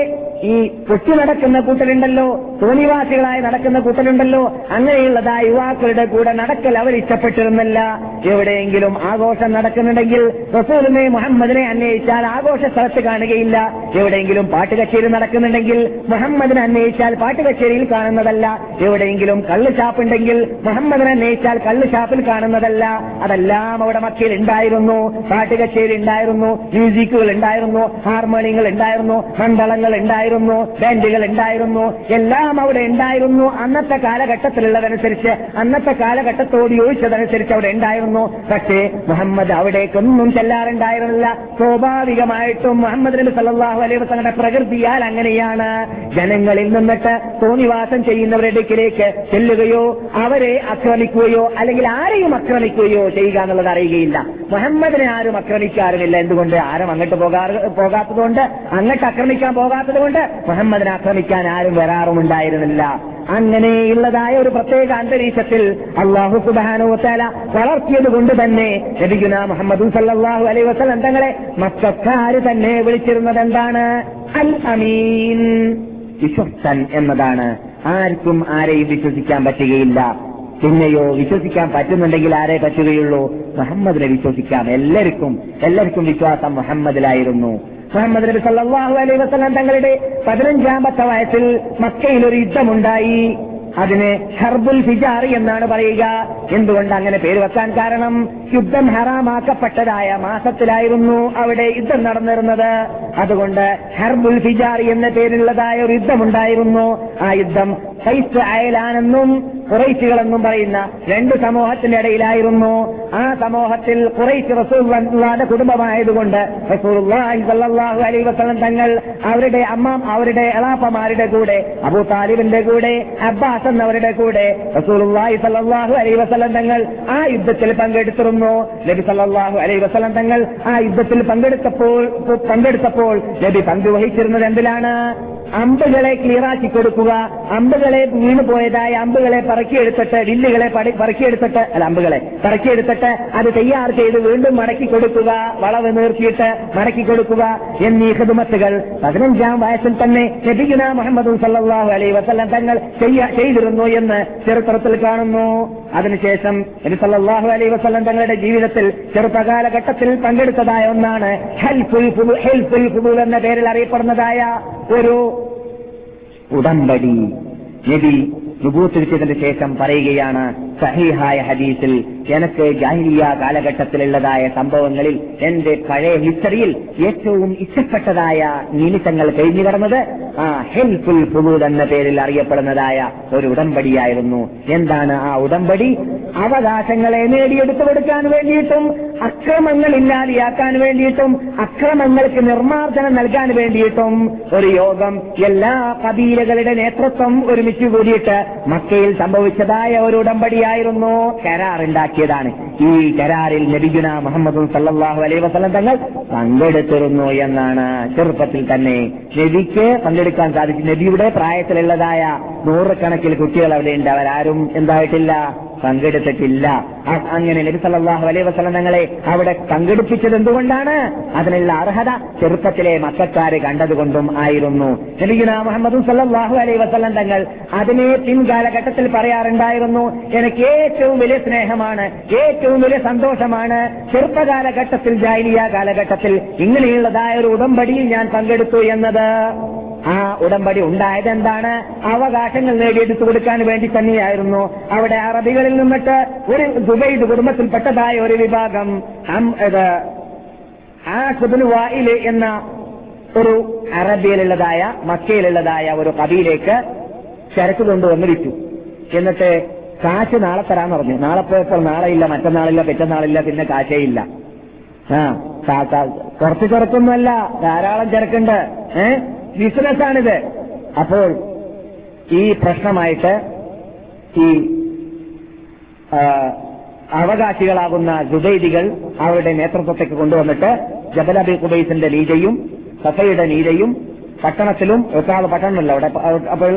ഈ പൊട്ടി നടക്കുന്ന കൂട്ടലുണ്ടല്ലോ തോന്നിവാസികളായി നടക്കുന്ന കൂട്ടലുണ്ടല്ലോ അങ്ങനെയുള്ളതാ യുവാക്കളുടെ കൂടെ നടക്കൽ അവർ ഇഷ്ടപ്പെട്ടിരുന്നില്ല. എവിടെയെങ്കിലും ആഘോഷം നടക്കുന്നുണ്ടെങ്കിൽ റസൂലിനെ മുഹമ്മദിനെ അന്വേഷിച്ചാൽ ആഘോഷ സ്ഥലത്ത് കാണുകയില്ല. എവിടെയെങ്കിലും പാട്ട് കച്ചേരി നടക്കുന്നുണ്ടെങ്കിൽ മുഹമ്മദിനെ അന്വേഷിച്ചാൽ പാട്ട് കച്ചേരിയിൽ കാണുന്നതല്ല. എവിടെയെങ്കിലും കള്ള് ഷാപ്പുണ്ടെങ്കിൽ മുഹമ്മദിനെ അന്വേഷിച്ചാൽ കള്ള് ഷാപ്പിൽ കാണുന്നതല്ല. അതെല്ലാം അവിടെ മക്കയിൽ ഉണ്ടായിരുന്നു. പാട്ട് കച്ചേരി ഉണ്ടായിരുന്നു. മ്യൂസിക്കുകൾ ഉണ്ടായിരുന്നു. ഹാർമോണിയങ്ങൾ ഉണ്ടായിരുന്നു. മണ്ഡലങ്ങൾ ഉണ്ടായിരുന്നു. ബാൻഡുകൾ ഉണ്ടായിരുന്നു എല്ലാം അവിടെ ഉണ്ടായിരുന്നു. അന്നത്തെ കാലഘട്ടത്തിലുള്ളതനുസരിച്ച് അന്നത്തെ കാലഘട്ടത്തോട് യോജിച്ചതനുസരിച്ച് അവിടെ ഉണ്ടായിരുന്നു. പക്ഷേ മുഹമ്മദ് അവിടേക്കൊന്നും ചെല്ലാറുണ്ടായിരുന്നില്ല. സ്വാഭാവികമായിട്ടും മുഹമ്മദ് നബി സല്ലാഹു അലൈഹി വസ്ലങ്ങളുടെ പ്രകൃതിയാൽ അങ്ങനെയാണ്. ജനങ്ങളിൽ നിന്നിട്ട് തോന്നിവാസം ചെയ്യുന്നവരുടെ ഇടയ്ക്കിലേക്ക് ചെല്ലുകയോ അവരെ ആക്രമിക്കുകയോ അല്ലെങ്കിൽ ആരെയും ആക്രമിക്കുകയോ ചെയ്യുക എന്നുള്ളത് അറിയുകയില്ല. മുഹമ്മദിനെ ആരും ആക്രമിക്കാറുമില്ല. എന്തുകൊണ്ട്? ആരും അങ്ങോട്ട് പോകാറ് പോകാത്തതുകൊണ്ട് അങ്ങോട്ട് ആക്രമിക്കാൻ പോകാത്തതുകൊണ്ട് മുഹമ്മദിനെ ആക്രമിക്കാൻ ആരും വരാറുമുണ്ടായിരുന്നില്ല. അങ്ങനെയുള്ളതായ ഒരു പ്രത്യേക അന്തരീക്ഷത്തിൽ അള്ളാഹു സുബാനോത്തല വളർത്തിയത് കൊണ്ട് തന്നെ ലഭിക്കുന്ന മുഹമ്മദ് സല്ലാഹു അലൈ വസ്ലം തങ്ങളെ മക്കാര് തന്നെ വിളിച്ചിരുന്നത് എന്താണ്? അൽ അമീൻ. വിശ്വസ്തൻ എന്നതാണ്. ആർക്കും ആരെയും വിശ്വസിക്കാൻ പറ്റുകയില്ല. പിന്നെയോ വിശ്വസിക്കാൻ പറ്റുന്നുണ്ടെങ്കിൽ ആരെ പറ്റുകയുള്ളൂ? മുഹമ്മദിനെ വിശ്വസിക്കാം. എല്ലാവർക്കും എല്ലാവർക്കും വിശ്വാസം മുഹമ്മദിലായിരുന്നു. മുഹമ്മദ് നബി സല്ലാഹു അലൈ വസല്ലം തങ്ങളുടെ പതിനഞ്ചാമത്തെ വയസ്സിൽ മക്കയിൽ ഒരു യുദ്ധമുണ്ടായി. അതിന് ഹർബുൽ ഫിജാർ എന്നാണ് പറയുക. എന്തുകൊണ്ട് അങ്ങനെ പേര് വെക്കാൻ കാരണം? യുദ്ധം ഹറാമാക്കപ്പെട്ടതായ മാസത്തിലായിരുന്നു അവിടെ യുദ്ധം നടന്നിരുന്നത്. അതുകൊണ്ട് ഹർബുൽ ഫിജാർ എന്ന പേരുള്ളതായ ഒരു യുദ്ധമുണ്ടായിരുന്നു. ആ യുദ്ധം ഫൈസ് അയലാനെന്നും കുറൈശികളെന്നും പറയുന്ന രണ്ട് സമൂഹത്തിന്റെ ഇടയിലായിരുന്നു. ആ സമൂഹത്തിൽ കുറൈശ് റസൂൽന്റെ കുടുംബമായതുകൊണ്ട് സ്വല്ലല്ലാഹു അലൈഹി വസല്ലം തങ്ങൾ അവരുടെ അമ്മ അവരുടെ എളാപ്പമാരുടെ കൂടെ അബൂ താലിബിന്റെ കൂടെ അബ്ബാസ് എന്നവരുടെ കൂടെ റസൂലുള്ളാഹി സല്ലാഹു അലൈ വസ്ലം തങ്ങൾ ആ യുദ്ധത്തിൽ പങ്കെടുത്തിരുന്നു. നബി സല്ലാഹു അലൈ വസ്ലം തങ്ങൾ ആ യുദ്ധത്തിൽ പങ്കെടുത്തപ്പോൾ പങ്കെടുത്തപ്പോൾ നബി പങ്കുവഹിച്ചിരുന്നത് എന്തിലാണ്? അമ്പുകളെ ക്ലിയറാക്കി കൊടുക്കുക. അമ്പുകളെ വീണു പോയതായ അമ്പുകളെ പറക്കിയെടുത്തിട്ട് വില്ലുകളെ പറക്കിയെടുത്തിട്ട് അല്ല അമ്പുകളെ പറക്കിയെടുത്തിട്ട് അത് തയ്യാർ ചെയ്ത് വീണ്ടും മടക്കി കൊടുക്കുക. വളവ് നീർത്തിയിട്ട് മടക്കി കൊടുക്കുക. എന്നീ ഹിദുമത്തുകൾ പതിനഞ്ചാം വയസ്സിൽ തന്നെ ലഭിക്കുന്ന മുഹമ്മദ് സല്ലാഹു അലൈ വസല്ലം തങ്ങൾ ചെയ്തിരുന്നു എന്ന് ചരിത്രത്തിൽ കാണുന്നു. അതിനുശേഷം നബി സല്ലാഹു അലൈ വസല്ലം തങ്ങളുടെ ജീവിതത്തിൽ ചെറുപ്പകാലഘട്ടത്തിൽ പങ്കെടുത്തതായ ഒന്നാണ് ഹെൽപ്പ് ഫുദൂൽ എന്ന പേരിൽ അറിയപ്പെടുന്നതായ ഒരു ഉടമ്പടി നബി വിഭൂത്തിരിച്ചതിന് ശേഷം പറയുകയാണ് സഹീഹായ ഹദീസിൽ എനിക്ക് ജാഹിലിയ കാലഘട്ടത്തിലുള്ളതായ സംഭവങ്ങളിൽ എന്റെ പഴയ ഹിസ്റ്ററിയിൽ ഏറ്റവും ഇഷ്ടപ്പെട്ടതായ നിമിഷങ്ങൾ കഴിഞ്ഞു കടന്നത് ആ ഹെൽഫുൽ ഫുദൂൽ എന്ന പേരിൽ അറിയപ്പെടുന്നതായ ഒരു ഉടമ്പടിയായിരുന്നു. എന്താണ് ആ ഉടമ്പടി? അവകാശങ്ങളെ നേടിയെടുത്തു കൊടുക്കാൻ വേണ്ടിയിട്ടും അക്രമങ്ങൾ ഇല്ലാതെയാക്കാൻ വേണ്ടിയിട്ടും അക്രമങ്ങൾക്ക് നിർമ്മാർജനം നൽകാൻ വേണ്ടിയിട്ടും ഒരു യോഗം എല്ലാ കബീലകളുടെ നേതൃത്വം ഒരുമിച്ച് കൂടിയിട്ട് മക്കയിൽ സംഭവിച്ചതായ ഒരു ഉടമ്പടിയായിരുന്നു. കരാർ ഉണ്ടാക്കിയതാണ് ഈ കരാറിൽ നബിഗുന മുഹമ്മദ് സല്ലാഹു അലൈ വസ്ലം തങ്ങൾ പങ്കെടുത്തിരുന്നു എന്നാണ് ചെറുപ്പത്തിൽ തന്നെ നബിക്ക് പങ്കെടുക്കാൻ സാധിച്ചു. നബിയുടെ പ്രായത്തിലുള്ളതായ നൂറുകണക്കിൽ കുട്ടികൾ അവിടെ ഉണ്ട്. അവരാരും എന്തായിട്ടില്ല? പങ്കെടുത്തിട്ടില്ല. അങ്ങനെ നബി അലൈഹി വസല്ലം തങ്ങളെ അവിടെ പങ്കെടുപ്പിച്ചത് എന്തുകൊണ്ടാണ്? അതിനുള്ള അർഹത ചെറുപ്പത്തിലെ മക്കാര് കണ്ടതുകൊണ്ടും ആയിരുന്നു. മുഹമ്മദ് സല്ലാഹു അലൈ വസല്ലം തങ്ങൾ അതിനെ പിൻകാലഘട്ടത്തിൽ പറയാറുണ്ടായിരുന്നു എനിക്ക് ഏറ്റവും വലിയ സ്നേഹമാണ് ഏറ്റവും വലിയ സന്തോഷമാണ് ചെറുപ്പകാലഘട്ടത്തിൽ ജാലിയ കാലഘട്ടത്തിൽ ഇങ്ങനെയുള്ളതായ ഒരു ഉടമ്പടിയിൽ ഞാൻ പങ്കെടുത്തു എന്നത്. ആ ഉടമ്പടി ഉണ്ടായത് എന്താണ്? അവകാശങ്ങൾ നേടിയെടുത്തു കൊടുക്കാൻ വേണ്ടി തന്നെയായിരുന്നു. അവിടെ അറബികളിൽ നിന്നിട്ട് ഒരു ദുബൈദ് കുടുംബത്തിൽപ്പെട്ടതായ ഒരു വിഭാഗം ആ ഇത് ആസുബിന് വായിൽ എന്ന ഒരു അറബിയിലുള്ളതായ മക്കയിലുള്ളതായ ഒരു കവിയിലേക്ക് ചരക്ക് കൊണ്ടുവന്ന് വിറ്റു എന്നിട്ട് കാശ് നാളെ തരാന്ന് പറഞ്ഞു. നാളെ പോയപ്പോൾ നാളെ ഇല്ല മറ്റന്നാളില്ല പെറ്റന്നാളില്ല പിന്നെ കാശേ ഇല്ല. ആ കുറച്ച് ചെറുക്കൊന്നുമല്ല ധാരാളം ചെറുക്കുണ്ട്. ഏ? ബിസിനസ്സാണിത്. അപ്പോൾ ഈ പ്രശ്നമായിട്ട് ഈ അവകാശികളാകുന്ന ജുബൈദികൾ അവരുടെ നേതൃത്വത്തേക്ക് കൊണ്ടുവന്നിട്ട് ജബലബി കുബൈസിന്റെ ലീജയും സഫയുടെ നീജയും പട്ടണത്തിലും ഒക്കാവ് പട്ടണമല്ല അവിടെ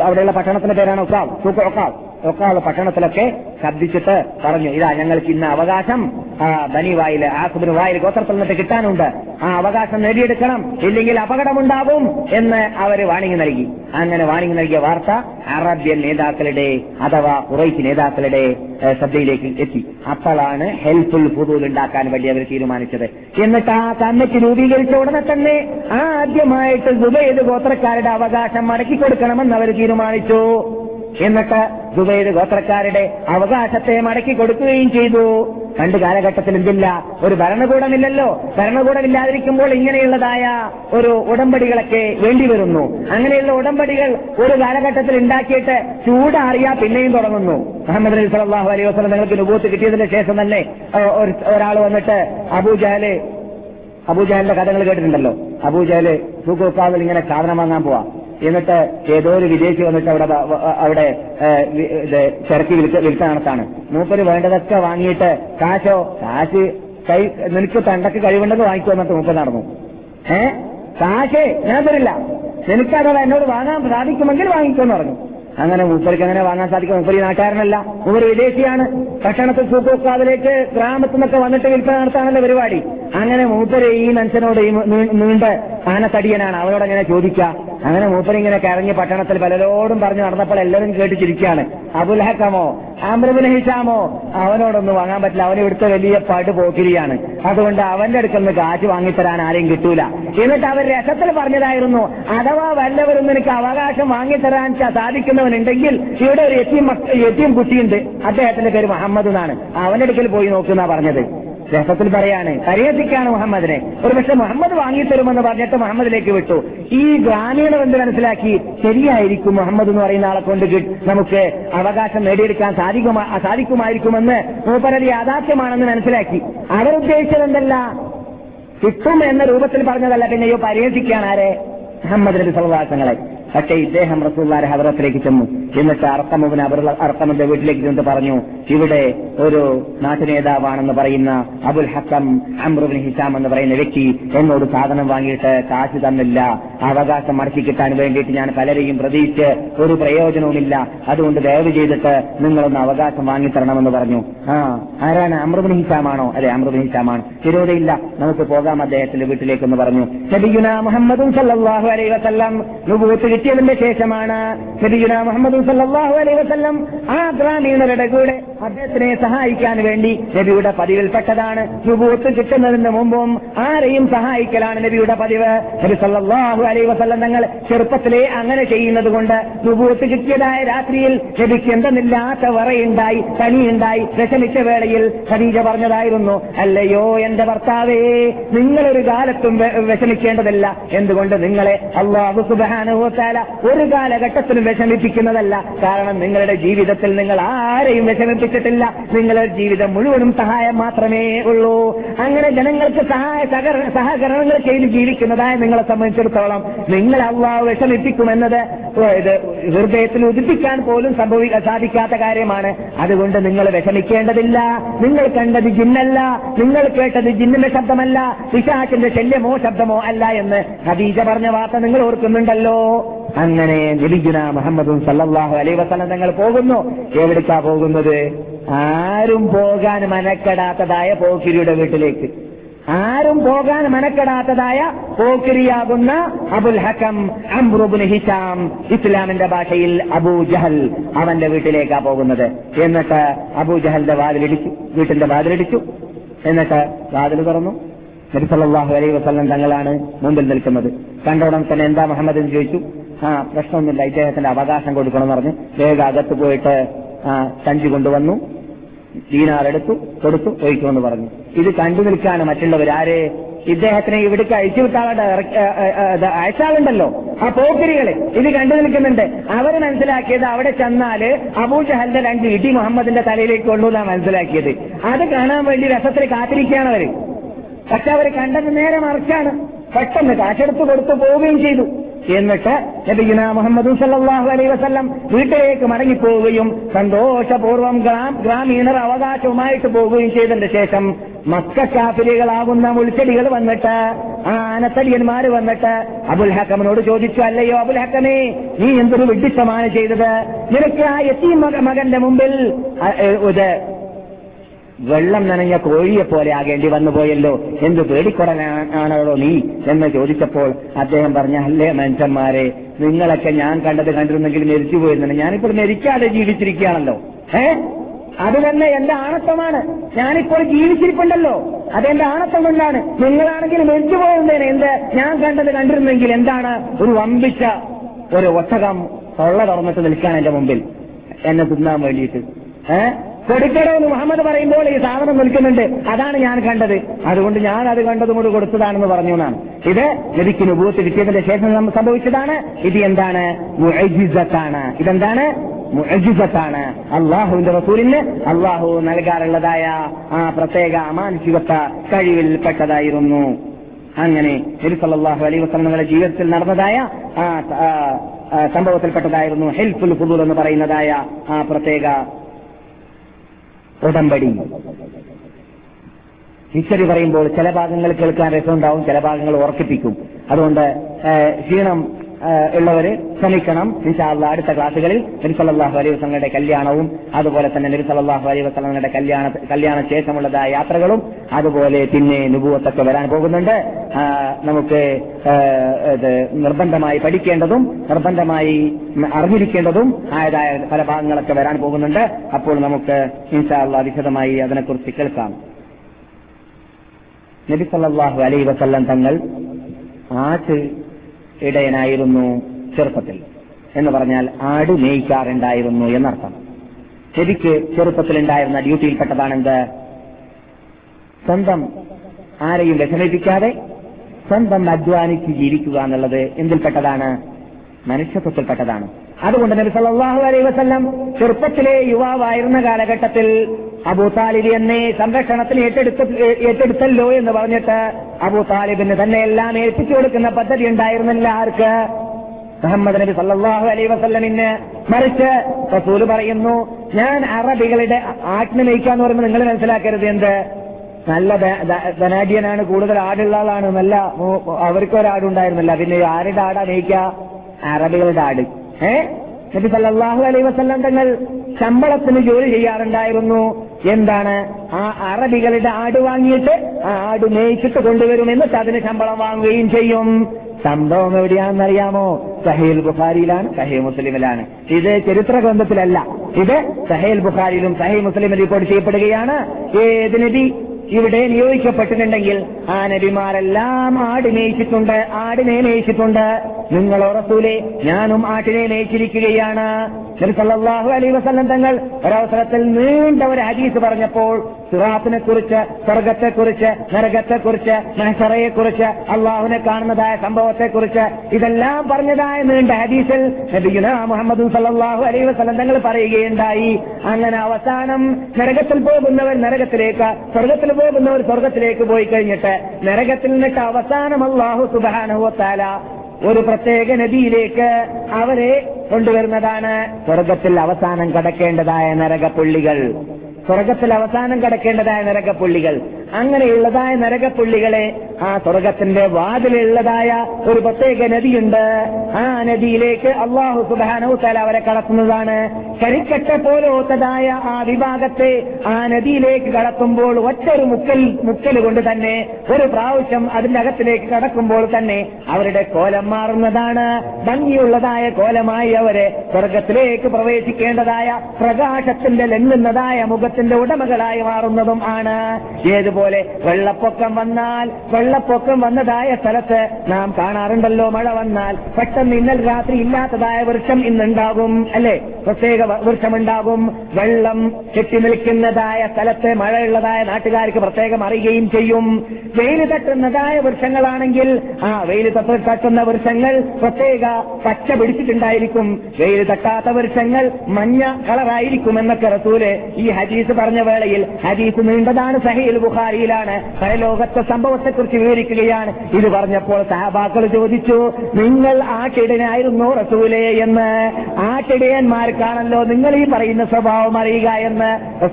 അവിടെയുള്ള പട്ടണത്തിന്റെ പേരാണ് ഒക്കാവ് സൂക്ക് ഒക്കാവ്. ഒക്കാവ് പട്ടണത്തിലൊക്കെ ശബ്ദിച്ചിട്ട് പറഞ്ഞു ഇതാ ഞങ്ങൾക്ക് ഇന്ന് അവകാശം. ആ, ബനി വായിൽ ആസുബിന് വായിൽ ഗോത്രത്തിൽ നിന്നിട്ട് കിട്ടാനുണ്ട്. ആ അവകാശം നേടിയെടുക്കണം. ഇല്ലെങ്കിൽ അപകടമുണ്ടാവും എന്ന് അവർ വാണിംഗ് നൽകി. അങ്ങനെ വാണിംഗ് നൽകിയ വാർത്ത അറബ്യൻ നേതാക്കളുടെ അഥവാ കുറൈശ് നേതാക്കളുടെ ശ്രദ്ധയിലേക്ക് എത്തി. അപ്പോഴാണ് ഹെൽപ്ഫുൾ ഫുദൂൽ ഉണ്ടാക്കാൻ വേണ്ടി അവർ തീരുമാനിച്ചത്. എന്നിട്ട് ആ കമ്മിറ്റി രൂപീകരിച്ച ഉടനെ തന്നെ ആദ്യമായിട്ട് ദുബൈ ഗോത്രക്കാരുടെ അവകാശം മടക്കി കൊടുക്കണമെന്ന് അവർ തീരുമാനിച്ചു. എന്നിട്ട് ദുബൈയുടെ ഗോത്രക്കാരുടെ അവകാശത്തെ മടക്കി കൊടുക്കുകയും ചെയ്തു. പണ്ട് കാലഘട്ടത്തിൽ എന്തില്ല? ഒരു ഭരണകൂടമില്ലല്ലോ. ഭരണകൂടമില്ലാതിരിക്കുമ്പോൾ ഇങ്ങനെയുള്ളതായ ഒരു ഉടമ്പടികളൊക്കെ വേണ്ടി വരുന്നു. അങ്ങനെയുള്ള ഉടമ്പടികൾ ഒരു കാലഘട്ടത്തിൽ ഉണ്ടാക്കിയിട്ട് ചൂടാറിയാ പിന്നെയും തുടങ്ങുന്നു. അഹമ്മദ് അലി സലാഹു അലൈഹി വസ്ലം നിങ്ങൾക്ക് നുബൂത്ത് കിട്ടിയതിന് ശേഷം തന്നെ ഒരാൾ വന്നിട്ട് അബൂജഹൽ അബൂജഹലിന്റെ കഥകൾ കേട്ടിട്ടുണ്ടല്ലോ. അബൂജഹൽ സൂക്കോക്കാവിൽ ഇങ്ങനെ സാധനം വാങ്ങാൻ പോവാ. എന്നിട്ട് ഏതോ ഒരു വിദേശി വന്നിട്ട് അവിടെ അവിടെ ചിരക്കി വിൽക്ക വിൽക്കാൻ നടത്താണ്. മൂപ്പര് വേണ്ടതൊക്കെ വാങ്ങിയിട്ട് കാശോ കാശ് കൈ നിനക്ക് തണ്ടക്ക് കഴിവുണ്ടെന്ന് വാങ്ങിക്കോ എന്നിട്ട് മൂപ്പര് നടന്നു. ഏ? കാശേ ഞാൻ തരില്ല നിനക്കഥവാ എന്നോട് വാങ്ങാൻ സാധിക്കുമെങ്കിൽ വാങ്ങിക്കോന്ന് പറഞ്ഞു. അങ്ങനെ മൂപ്പർക്ക് അങ്ങനെ വാങ്ങാൻ സാധിക്കും? മൂപ്പര് നാട്ടുകാരനല്ല. മൂപ്പര് വിദേശിയാണ്. ഭക്ഷണത്തിൽ സൂപ്പർക്കാതിലേക്ക് ഗ്രാമത്തിൽ നിന്നൊക്കെ വന്നിട്ട് വിൽപ്പന നടത്താണല്ലോ പരിപാടി? അങ്ങനെ മൂപ്പര് ഈ മനുഷ്യനോട് ഈ നീണ്ട ആനത്തടിയനാണ്. അവരോട് അങ്ങനെ ചോദിക്കുക അങ്ങനെ മൂപ്പരിങ്ങനെ കരഞ്ഞ് പട്ടണത്തിൽ പലരോടും പറഞ്ഞു നടന്നപ്പോൾ എല്ലാവരും കേട്ട് ചിരിക്കുകയാണ് അബുൽ ഹക്കമോ? ആമ്രബിൻ ഹിഷാമോ? അവനോടൊന്നും വാങ്ങാൻ പറ്റില്ല. അവന് ഇവിടുത്തെ വലിയ പാട്ട് പോക്കിരിയാണ് അതുകൊണ്ട് അവന്റെ അടുക്കൽ നിന്ന് കാറ്റ് വാങ്ങിത്തരാൻ ആരെയും കിട്ടൂല. എന്നിട്ട് അവർ രസത്തിൽ പറഞ്ഞതായിരുന്നു അഥവാ വല്ലവരും നിനക്ക് അവകാശം വാങ്ങിത്തരാൻ സാധിക്കുന്നവനുണ്ടെങ്കിൽ ഇവിടെ ഒരു എത്തിയും എത്തിയും കുട്ടിയുണ്ട്. അദ്ദേഹത്തിന്റെ പേര് മുഹമ്മദ് എന്നാണ്. അവന്റെ അടുക്കൽ പോയി നോക്കുന്ന പറഞ്ഞത്. രസത്തിൽ പറയാണ് പരിഹസിക്കാണ് മുഹമ്മദിനെ. ഒരു പക്ഷെ മുഹമ്മദ് വാങ്ങിത്തരുമെന്ന് പറഞ്ഞിട്ട് മുഹമ്മദിലേക്ക് വിട്ടു. ഈ ഗ്രാമീണ ബന്ധു മനസ്സിലാക്കി? ശരിയായിരിക്കും മുഹമ്മദ് എന്ന് പറയുന്ന ആളെ കൊണ്ട് നമുക്ക് അവകാശം നേടിയെടുക്കാൻ സാധിക്കുമാ സാധിക്കുമായിരിക്കുമെന്ന് മൂപ്പരത് യാഥാർത്ഥ്യമാണെന്ന് മനസ്സിലാക്കി. അവരുദ്ദേശിച്ചത് എന്തല്ല? കിട്ടും എന്ന രൂപത്തിൽ പറഞ്ഞതല്ല പിന്നെയോ പരിഹസിക്കാൻ ആരെ? മുഹമ്മദ് നബി സല്ലാസങ്ങളെ പക്ഷേ ഇദ്ദേഹം റസൂല്ലാരെ ഹവറത്തിലേക്ക് ചെന്നു. എന്നിട്ട് അർക്കമുവിന് അർക്കമിന്റെ വീട്ടിലേക്ക് ചെന്നിട്ട് പറഞ്ഞു ഇവിടെ ഒരു നാട്ടുനേതാവാണെന്ന് പറയുന്ന അബുൽ ഹക്കം അമ്രുബിൻ ഹിസാം എന്ന് പറയുന്ന വ്യക്തി എന്നോട് സാധനം വാങ്ങിയിട്ട് കാശ് തന്നില്ല. അവകാശം മടക്കി കിട്ടാൻ വേണ്ടിയിട്ട് ഞാൻ പലരെയും പ്രതീക്ഷിച്ച് ഒരു പ്രയോജനവുമില്ല. അതുകൊണ്ട് ദയവ് ചെയ്തിട്ട് നിങ്ങളൊന്ന് അവകാശം വാങ്ങിത്തരണമെന്ന് പറഞ്ഞു. ആ ആരാണ് അമ്രുബിൻ ഹിസാമാണോ? അതെ അമ്രുബിൻ ഹിസാമാണ്. വിരോധമില്ല നമുക്ക് പോകാം അദ്ദേഹത്തിന്റെ വീട്ടിലേക്കെന്ന് പറഞ്ഞു. നബിയുന മുഹമ്മദും സല്ലല്ലാഹു അലൈഹി വസല്ലം കിട്ടിയതിന്റെ ശേഷമാണ് നബിയുന മുഹമ്മദും സല്ലല്ലാഹു അലൈഹി വസല്ലം ആ ഗ്രാമീണരുടെ കൂടെ അദ്ദേഹത്തിനെ സഹായിക്കാൻ വേണ്ടി നബിയുടെ പതിവിൽപ്പെട്ടതാണ് സുബൂത്ത് കിട്ടുന്നതിന് മുമ്പും ആരെയും സഹായിക്കലാണ് നബിയുടെ പതിവ്. നബി സല്ലാഹു അലൈഹി വസല്ലം തങ്ങൾ ചെറുപ്പത്തിലെ അങ്ങനെ ചെയ്യുന്നത് കൊണ്ട് സുബൂത്ത് കിട്ടിയതായ രാത്രിയിൽ നബിക്ക് എന്തെന്നില്ലാത്ത വറയുണ്ടായി തനിയുണ്ടായി വിഷമിച്ച വേളയിൽ ഖദീജ പറഞ്ഞതായിരുന്നു അല്ലയോ എന്റെ ഭർത്താവേ നിങ്ങളൊരു കാലത്തും വിഷമിക്കേണ്ടതല്ല. എന്തുകൊണ്ട് നിങ്ങളെ അള്ളാഹു സുബാനുഭവത്താല ഒരു കാലഘട്ടത്തിലും വിഷമിപ്പിക്കുന്നതല്ല. കാരണം നിങ്ങളുടെ ജീവിതത്തിൽ നിങ്ങൾ ആരെയും വിഷമിപ്പിച്ചിട്ടില്ല നിങ്ങളുടെ ജീവിതം മുഴുവനും സഹായം മാത്രമേ ഉള്ളൂ. അങ്ങനെ ജനങ്ങൾക്ക് സഹായ സഹകരണങ്ങൾ ചെയ്ത് ജീവിക്കുന്നതായ നിങ്ങളെ സംബന്ധിച്ചിടത്തോളം നിങ്ങൾ അള്ളാഹ് വിഷമിപ്പിക്കുമെന്നത് ഹൃദയത്തിൽ ഉദിപ്പിക്കാൻ പോലും സംഭവിക്കാൻ സാധിക്കാത്ത കാര്യമാണ്. അതുകൊണ്ട് നിങ്ങൾ വിഷമിക്കേണ്ടതില്ല. നിങ്ങൾ കണ്ടത് ജിന്നല്ല. നിങ്ങൾ കേട്ടത് ജിന്നിന്റെ ശബ്ദമല്ല. പിശാചിന്റെ ശല്യമോ ശബ്ദമോ അല്ല എന്ന് ഖദീജ പറഞ്ഞ വാർത്ത നിങ്ങൾ ഓർക്കുന്നുണ്ടല്ലോ. അങ്ങനെ നബിഗുന മുഹമ്മദും സല്ലാഹു അലൈ വസ്ലം തങ്ങൾ പോകുന്നു. എവിടേക്കാ പോകുന്നത്? ആരും പോകാൻ മനക്കെടാത്തതായ പോക്കിരിയുടെ വീട്ടിലേക്ക്. ആരും പോകാൻ മനക്കെടാത്തതായ പോക്കിരിയാകുന്ന Abul Hakam Amr ibn Hisham ഇസ്ലാമിന്റെ ഭാഷയിൽ അബൂ ജഹൽ അവന്റെ വീട്ടിലേക്കാ പോകുന്നത്. എന്നിട്ട് അബൂ ജഹലിന്റെ വാതിലിടിച്ചു വീട്ടിന്റെ വാതിലിടിച്ചു. എന്നിട്ട് വാതിൽ തുറന്നു. നബിസല്ലാഹു അലൈ വസ്ലം തങ്ങളാണ് മുമ്പിൽ നിൽക്കുന്നത്. കണ്ട ഉടൻ തന്നെ എന്താ മുഹമ്മദ് എന്ന് ചോദിച്ചു. ആ പ്രശ്നമൊന്നുമില്ല ഇദ്ദേഹത്തിന്റെ അവകാശം കൊടുക്കണം എന്ന് പറഞ്ഞു വേഗം അകത്ത് പോയിട്ട് സഞ്ചി കൊണ്ടുവന്നു. ദീനാർ എടുത്തു കൊടുത്തു ഒഴിക്കുമെന്ന് പറഞ്ഞു. ഇത് കണ്ടു നിൽക്കാണ് മറ്റുള്ളവർ. ആര്? ഇദ്ദേഹത്തിനെ ഇവിടേക്ക് അയച്ചു വിട്ടാളുടെ അയച്ചാളുണ്ടല്ലോ. ആ പോക്കരികൾ ഇത് കണ്ടു നിൽക്കുന്നുണ്ട്. അവർ മനസ്സിലാക്കിയത് അവിടെ ചെന്നാൽ അബൂജഹലിന്റെ രണ്ട് ഇടി മുഹമ്മദിന്റെ തലയിലേക്ക് കൊള്ളൂന്നാണ് മനസ്സിലാക്കിയത്. അത് കാണാൻ വേണ്ടി രസത്തിൽ കാത്തിരിക്കുകയാണ് അവർ. പക്ഷെ അവർ കണ്ടത് നേരെ മറിച്ചാണ്. പെട്ടെന്ന് കാശെടുത്ത് കൊടുത്തു പോവുകയും ചെയ്തു. എന്നിട്ട് നബിഗുന മുഹമ്മദ് സല്ലാഹു അലൈ വസ്ല്ലം വീട്ടിലേക്ക് മടങ്ങിപ്പോവുകയും സന്തോഷപൂർവം ഗ്രാം ഗ്രാമീണർ അവകാശവുമായിട്ട് പോവുകയും ചെയ്തതിന്റെ ശേഷം മക്കാഫിലികളാകുന്ന മുൾച്ചെടികൾ വന്നിട്ട് ആനത്തടിയന്മാർ വന്നിട്ട് അബുൽ ഹക്കമിനോട് ചോദിച്ചു അല്ലയോ അബുൽ ഹക്കമേ നീ എന്തൊരു വിഡിത്തമാണ് ചെയ്തത്? നിനക്ക് ആ എത്തി മകന്റെ മുമ്പിൽ വെള്ളം നനഞ്ഞ കോഴിയെ പോലെ ആകേണ്ടി വന്നു പോയല്ലോ. എന്ത് പേടിക്കൊടനാണോ നീ? എന്ന് ചോദിച്ചപ്പോൾ അദ്ദേഹം പറഞ്ഞ അല്ലേ മനുഷ്യന്മാരെ നിങ്ങളൊക്കെ ഞാൻ കണ്ടത് കണ്ടിരുന്നെങ്കിൽ മരിച്ചു പോയിരുന്നില്ല ഞാനിപ്പോൾ മരിക്കാതെ ജീവിച്ചിരിക്കുകയാണല്ലോ. ഏ അത് തന്നെ എന്റെ ആണത്വമാണ് ഞാനിപ്പോൾ ജീവിച്ചിരിപ്പുണ്ടല്ലോ. അതെന്റെ ആണത്വം കൊണ്ടാണ്. നിങ്ങളാണെങ്കിൽ മരിച്ചു പോയിരുന്നേനെ എന്ത്? ഞാൻ കണ്ടത് കണ്ടിരുന്നെങ്കിൽ എന്താണ്? ഒരു വമ്പിച്ച ഒരു ഒട്ടകം തൊള്ള തുറന്നിട്ട് നിൽക്കാൻ എന്റെ മുമ്പിൽ. എന്നെ തിന്നാൻ വേണ്ടിയിട്ട്. ഏഹ് കൊടുക്കടോ എന്ന് മുഹമ്മദ് പറയുമ്പോൾ ഈ സാധനം നിൽക്കുന്നുണ്ട്. അതാണ് ഞാൻ കണ്ടത്. അതുകൊണ്ട് ഞാൻ അത് കണ്ടതും കൂടി കൊടുത്തതാണെന്ന് പറഞ്ഞു എന്നാണ്. ഇത് ലഭിക്കുന്ന നുബൂത്ത് കിട്ടിയതിന്റെ ശേഷം സംഭവിച്ചതാണ്. ഇത് എന്താണ്? മുഅജിസത്താണ് ഇതെന്താണ്? മുഅജിസത്താണ് അള്ളാഹുവിന്റെ റസൂലിന് അള്ളാഹു നൽകാറുള്ളതായ ആ പ്രത്യേക അമാനുഷികത്വ കഴിവിൽപ്പെട്ടതായിരുന്നു അങ്ങനെ നബി സല്ലല്ലാഹു അലൈഹി ജീവിതത്തിൽ നടന്നതായ ആ, സംഭവത്തിൽപ്പെട്ടതായിരുന്നു. ഹെൽഫുൽ ഫുദൂൽ എന്ന് പറയുന്നതായ ആ പ്രത്യേക ഉടമ്പടി. ഹിസ്റ്ററി പറയുമ്പോൾ ചില ഭാഗങ്ങൾ കേൾക്കാൻ രസമുണ്ടാവും ചില ഭാഗങ്ങൾ ഉറക്കിപ്പിക്കും. അതുകൊണ്ട് ക്ഷീണം ഉള്ളവര് ശ്രമിക്കണം. ഇൻഷാല്ല അടുത്ത ക്ലാസ്സുകളിൽ നബി സല്ലല്ലാഹു അലൈഹി വസ്ലങ്ങളുടെ കല്യാണവും അതുപോലെ തന്നെ നബി സല്ലല്ലാഹു അലൈഹി വസ്ലങ്ങളുടെ കല്യാണ കല്യാണ ശേഷമുള്ളതായ യാത്രകളും അതുപോലെ പിന്നെ നുപൂവത്തൊക്കെ വരാൻ പോകുന്നുണ്ട്. നമുക്ക് നിർബന്ധമായി പഠിക്കേണ്ടതും നിർബന്ധമായി അറിഞ്ഞിരിക്കേണ്ടതും ആയതായ പല ഭാഗങ്ങളൊക്കെ വരാൻ പോകുന്നുണ്ട്. അപ്പോൾ നമുക്ക് ഇൻഷാല്ല വിശദമായി അതിനെക്കുറിച്ച് കേൾക്കാം. നബി സല്ലല്ലാഹു അലൈഹി വസല്ലം തങ്ങൾ ആട്ട് ഇടയനായിരുന്നു ചെറുപ്പത്തിൽ എന്ന് പറഞ്ഞാൽ ആട് മേയിക്കാറുണ്ടായിരുന്നു എന്നർത്ഥം. ചെവിക്ക് ചെറുപ്പത്തിലുണ്ടായിരുന്ന ഡ്യൂട്ടിയിൽപ്പെട്ടതാണെന്ത്? സ്വന്തം ആരെയും വിഷമിപ്പിക്കാതെ സ്വന്തം അധ്വാനിച്ച് ജീവിക്കുക എന്നുള്ളത് എന്തിൽപ്പെട്ടതാണ്? മനുഷ്യത്വത്തിൽപ്പെട്ടതാണ്. അതുകൊണ്ട് നബി സല്ലാഹു അലൈ വസല്ലം ചെറുപ്പത്തിലെ യുവാവായിരുന്ന കാലഘട്ടത്തിൽ അബൂ താലിബ് എന്നെ സംരക്ഷണത്തിന് ഏറ്റെടുത്ത് ഏറ്റെടുത്തല്ലോ എന്ന് പറഞ്ഞിട്ട് അബൂ താലിബിന് തന്നെ എല്ലാം ഏൽപ്പിച്ചു കൊടുക്കുന്ന പദ്ധതി ഉണ്ടായിരുന്നില്ല ആർക്ക് മുഹമ്മദ് നബി സല്ലാഹു അലൈ വസ്ല്ലമിന് മറിച്ച് റസൂൽ പറയുന്നു ഞാൻ അറബികളുടെ ആജ്ഞ നയിക്കാന്ന് പറയുമ്പോൾ നിങ്ങൾ മനസ്സിലാക്കരുത് എന്ത്? നല്ല ധനാഢ്യനാണ് കൂടുതൽ ആടുള്ള ആളാണ് നല്ല അവർക്കൊരാടുണ്ടായിരുന്നില്ല പിന്നെ ആരുടെ ആടാ നയിക്കുക അറബികളുടെ ആട്. ഏ? നബി വസല്ലം തങ്ങൾ ശമ്പളത്തിന് ജോലി ചെയ്യാറുണ്ടായിരുന്നു. എന്താണ്? ആ അറബികളുടെ ആട് വാങ്ങിയിട്ട് ആ ആട് മേയിച്ചിട്ട് കൊണ്ടുവരും എന്നിട്ട് അതിന് ശമ്പളം വാങ്ങുകയും ചെയ്യും. സംഭവം എവിടെയാണെന്നറിയാമോ? സഹേൽ ബുഖാരിയിലാണ് സഹേ മുസ്ലിമിലാണ്. ഇത് ചരിത്ര ഗ്രന്ഥത്തിലല്ല. ഇത് സഹേൽ ബുഖാരിയിലും സഹേ മുസ്ലിമിൽ റിപ്പോർട്ട് ചെയ്യപ്പെടുകയാണ്. ഏത് നബി? ഇവിടെ നിയോഗിക്കപ്പെട്ടിട്ടുണ്ടെങ്കിൽ ആ നബിമാരെല്ലാം ആട് മേയിച്ചിട്ടുണ്ട് ആടിനെ മേയിച്ചിട്ടുണ്ട്. നിങ്ങളോ റസൂലെ ഞാനും ആട്ടിനെ മേയിച്ചിരിക്കുകയാണ്. നബി അലൈ വസല്ലം തങ്ങൾ ഒരവസരത്തിൽ നീണ്ട ഒരു ഹദീസ് പറഞ്ഞപ്പോൾ സിറാത്തിനെ കുറിച്ച് സ്വർഗത്തെ കുറിച്ച് നരകത്തെ കുറിച്ച് നരകത്തെക്കുറിച്ച് മഹസറയെക്കുറിച്ച് അള്ളാഹുവിനെ കാണുന്നതായ സംഭവത്തെ കുറിച്ച് ഇതെല്ലാം പറഞ്ഞതായ നീണ്ട ഹദീസിൽ നബിയുന മുഹമ്മദ് സല്ലാഹു അലൈ വസല്ലം തങ്ങൾ പറയുകയുണ്ടായി. അങ്ങനെ അവസാനം നരകത്തിൽ പോകുന്നവർ നരകത്തിലേക്ക് സ്വർഗത്തിൽ പോകുന്നവർ സ്വർഗത്തിലേക്ക് പോയി കഴിഞ്ഞിട്ട് നരകത്തിൽ നിന്നിട്ട് അവസാനം അള്ളാഹു സുബാനുവത്താല ഒരു പ്രത്യേക നദിയിലേക്ക് അവരെ കൊണ്ടുവരുന്നതാണ് സ്വർഗത്തിൽ അവസാനം കടക്കേണ്ടതായ നരകപ്പുള്ളികൾ. സ്വർഗത്തിൽ അവസാനം കടക്കേണ്ടതായ നരകപ്പുള്ളികൾ. അങ്ങനെയുള്ളതായ നരകപ്പുള്ളികളെ ആ സ്വർഗത്തിന്റെ വാതിലുള്ളതായ ഒരു പ്രത്യേക നദിയുണ്ട്. ആ നദിയിലേക്ക് അള്ളാഹു സുബാനൌത്തല അവരെ കടത്തുന്നതാണ്. കരിക്കട്ട പോലോത്തതായ ആ വിഭാഗത്തെ ആ നദിയിലേക്ക് കടത്തുമ്പോൾ ഒറ്റൊരു മുക്കൽ മുക്കൽ കൊണ്ട് തന്നെ ഒരു പ്രാവശ്യം അതിന്റെ അകത്തിലേക്ക് കടക്കുമ്പോൾ തന്നെ അവരുടെ കോലം മാറുന്നതാണ്. ഭംഗിയുള്ളതായ കോലമായി അവരെ സ്വർഗത്തിലേക്ക് പ്രവേശിക്കേണ്ടതായ പ്രകാശത്തിന്റെ ലങ്ങുന്നതായ മുഖത്തിന്റെ ഉടമകളായി മാറുന്നതും ആണ്. ഏതുപോലെ വെള്ളപ്പൊക്കം വന്നാൽ വെള്ളപ്പൊക്കം വന്നതായ സ്ഥലത്ത് നാം കാണാറുണ്ടല്ലോ മഴ വന്നാൽ പെട്ടെന്ന് ഇന്നൽ രാത്രി ഇല്ലാത്തതായ വൃക്ഷം ഇന്നുണ്ടാകും അല്ലെ? പ്രത്യേക വൃക്ഷമുണ്ടാകും. വെള്ളം കെട്ടി നിൽക്കുന്നതായ സ്ഥലത്ത് മഴയുള്ളതായ നാട്ടുകാർക്ക് പ്രത്യേകം അറിയുകയും ചെയ്യും. വെയിൽ തട്ടുന്നതായ വൃക്ഷങ്ങളാണെങ്കിൽ ആ വെയിൽ തട്ട് തട്ടുന്ന വൃക്ഷങ്ങൾ പ്രത്യേക പച്ച പിടിച്ചിട്ടുണ്ടായിരിക്കും. വെയിൽ തട്ടാത്ത വൃക്ഷങ്ങൾ മഞ്ഞ കളറായിരിക്കും എന്നൊക്കെ റസൂൽ ഈ ഹദീസ് പറഞ്ഞ വേളയിൽ ഹദീസ് നീണ്ടതാണ് സഹീൽ ബുഖാരിയിലാണ് പരലോകത്തെ സംഭവത്തെക്കുറിച്ച് വിവരിക്കുകയാണ്. ഇത് പറഞ്ഞപ്പോൾ സഹബാക്കൾ ചോദിച്ചു നിങ്ങൾ ആ ആട്ടിടനായിരുന്നു റസൂലേ? എന്ന്. ആ ആട്ടിടയന്മാർക്കാണല്ലോ നിങ്ങൾ ഈ പറയുന്ന സ്വഭാവം അറിയുക എന്ന്.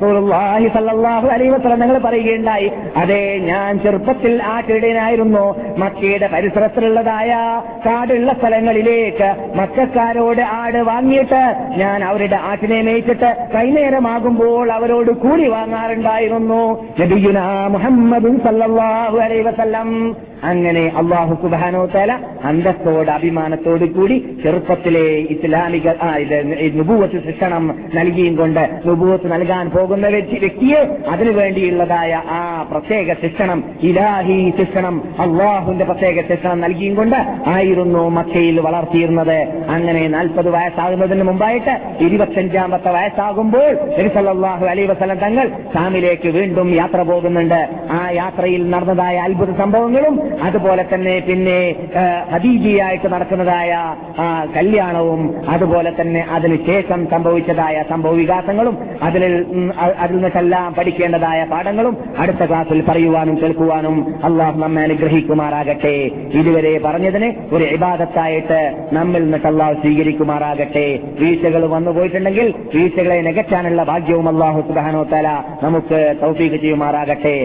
നിങ്ങൾ പറയുകയുണ്ടായി. അതെ ഞാൻ ചെറുപ്പത്തിൽ ആ ആട്ടിടയനായിരുന്നു മക്കയുടെ പരിസരത്തിലുള്ളതായ കാടുള്ള സ്ഥലങ്ങളിലേക്ക് മക്കാരോട് ആട് വാങ്ങിയിട്ട് ഞാൻ അവരുടെ ആട്ടിനെ മേയിച്ചിട്ട് കൈനേരമാകുമ്പോൾ അവരോട് കൂലി വാങ്ങാറുണ്ടായിരുന്നു. മുഹമ്മദും സല്ലല്ലാഹു അലൈഹി വസല്ലം അങ്ങനെ അള്ളാഹു സുബാനോ തല അന്തസ്സോട് അഭിമാനത്തോടു കൂടി ചെറുപ്പത്തിലെ ഇസ്ലാമിക നുപൂവത്ത് ശിക്ഷണം നൽകിയും കൊണ്ട് നുപൂവത്ത് നൽകാൻ പോകുന്ന വ്യക്തി വ്യക്തിയെ അതിനുവേണ്ടിയുള്ളതായ ആ പ്രത്യേക ശിക്ഷണം ഇലാഹി ശിക്ഷണം അള്ളാഹുവിന്റെ പ്രത്യേക ശിക്ഷണം നൽകിയും കൊണ്ട് ആയിരുന്നു മക്കയിൽ വളർത്തിയിരുന്നത്. അങ്ങനെ നാൽപ്പത് വയസ്സാകുന്നതിന് മുമ്പായിട്ട് ഇരുപത്തഞ്ചാമത്തെ വയസ്സാകുമ്പോൾ നബിസല്ലാഹു അലൈ വസല്ലം തങ്ങൾ ഷാമിലേക്ക് വീണ്ടും യാത്ര പോകുന്നുണ്ട്. ആ യാത്രയിൽ നടന്നതായ അത്ഭുത സംഭവങ്ങളും അതുപോലെ തന്നെ പിന്നെ ഹദീജിയായിട്ട് നടക്കുന്നതായ കല്യാണവും അതുപോലെ തന്നെ അതിനുശേഷം സംഭവിച്ചതായ സംഭവ വികാസങ്ങളും അതിൽ അതിൽ നിന്നെല്ലാം പഠിക്കേണ്ടതായ പാഠങ്ങളും അടുത്ത ക്ലാസ്സിൽ പറയുവാനും കേൾക്കുവാനും അള്ളാഹു നമ്മെ അനുഗ്രഹിക്കുമാറാകട്ടെ. ഇതുവരെ പറഞ്ഞതിന് ഒരു ഇബാദത്തായിട്ട് നമ്മിൽ നിന്നിട്ട് അള്ളാഹു സ്വീകരിക്കുമാറാകട്ടെ. വീഴ്ചകൾ വന്നു പോയിട്ടുണ്ടെങ്കിൽ വീഴ്ചകളെ നികറ്റാനുള്ള ഭാഗ്യവും അള്ളാഹു സുബാനോ തല നമുക്ക് തൗഫീഖ് ചെയ്യുമാറാകട്ടെ.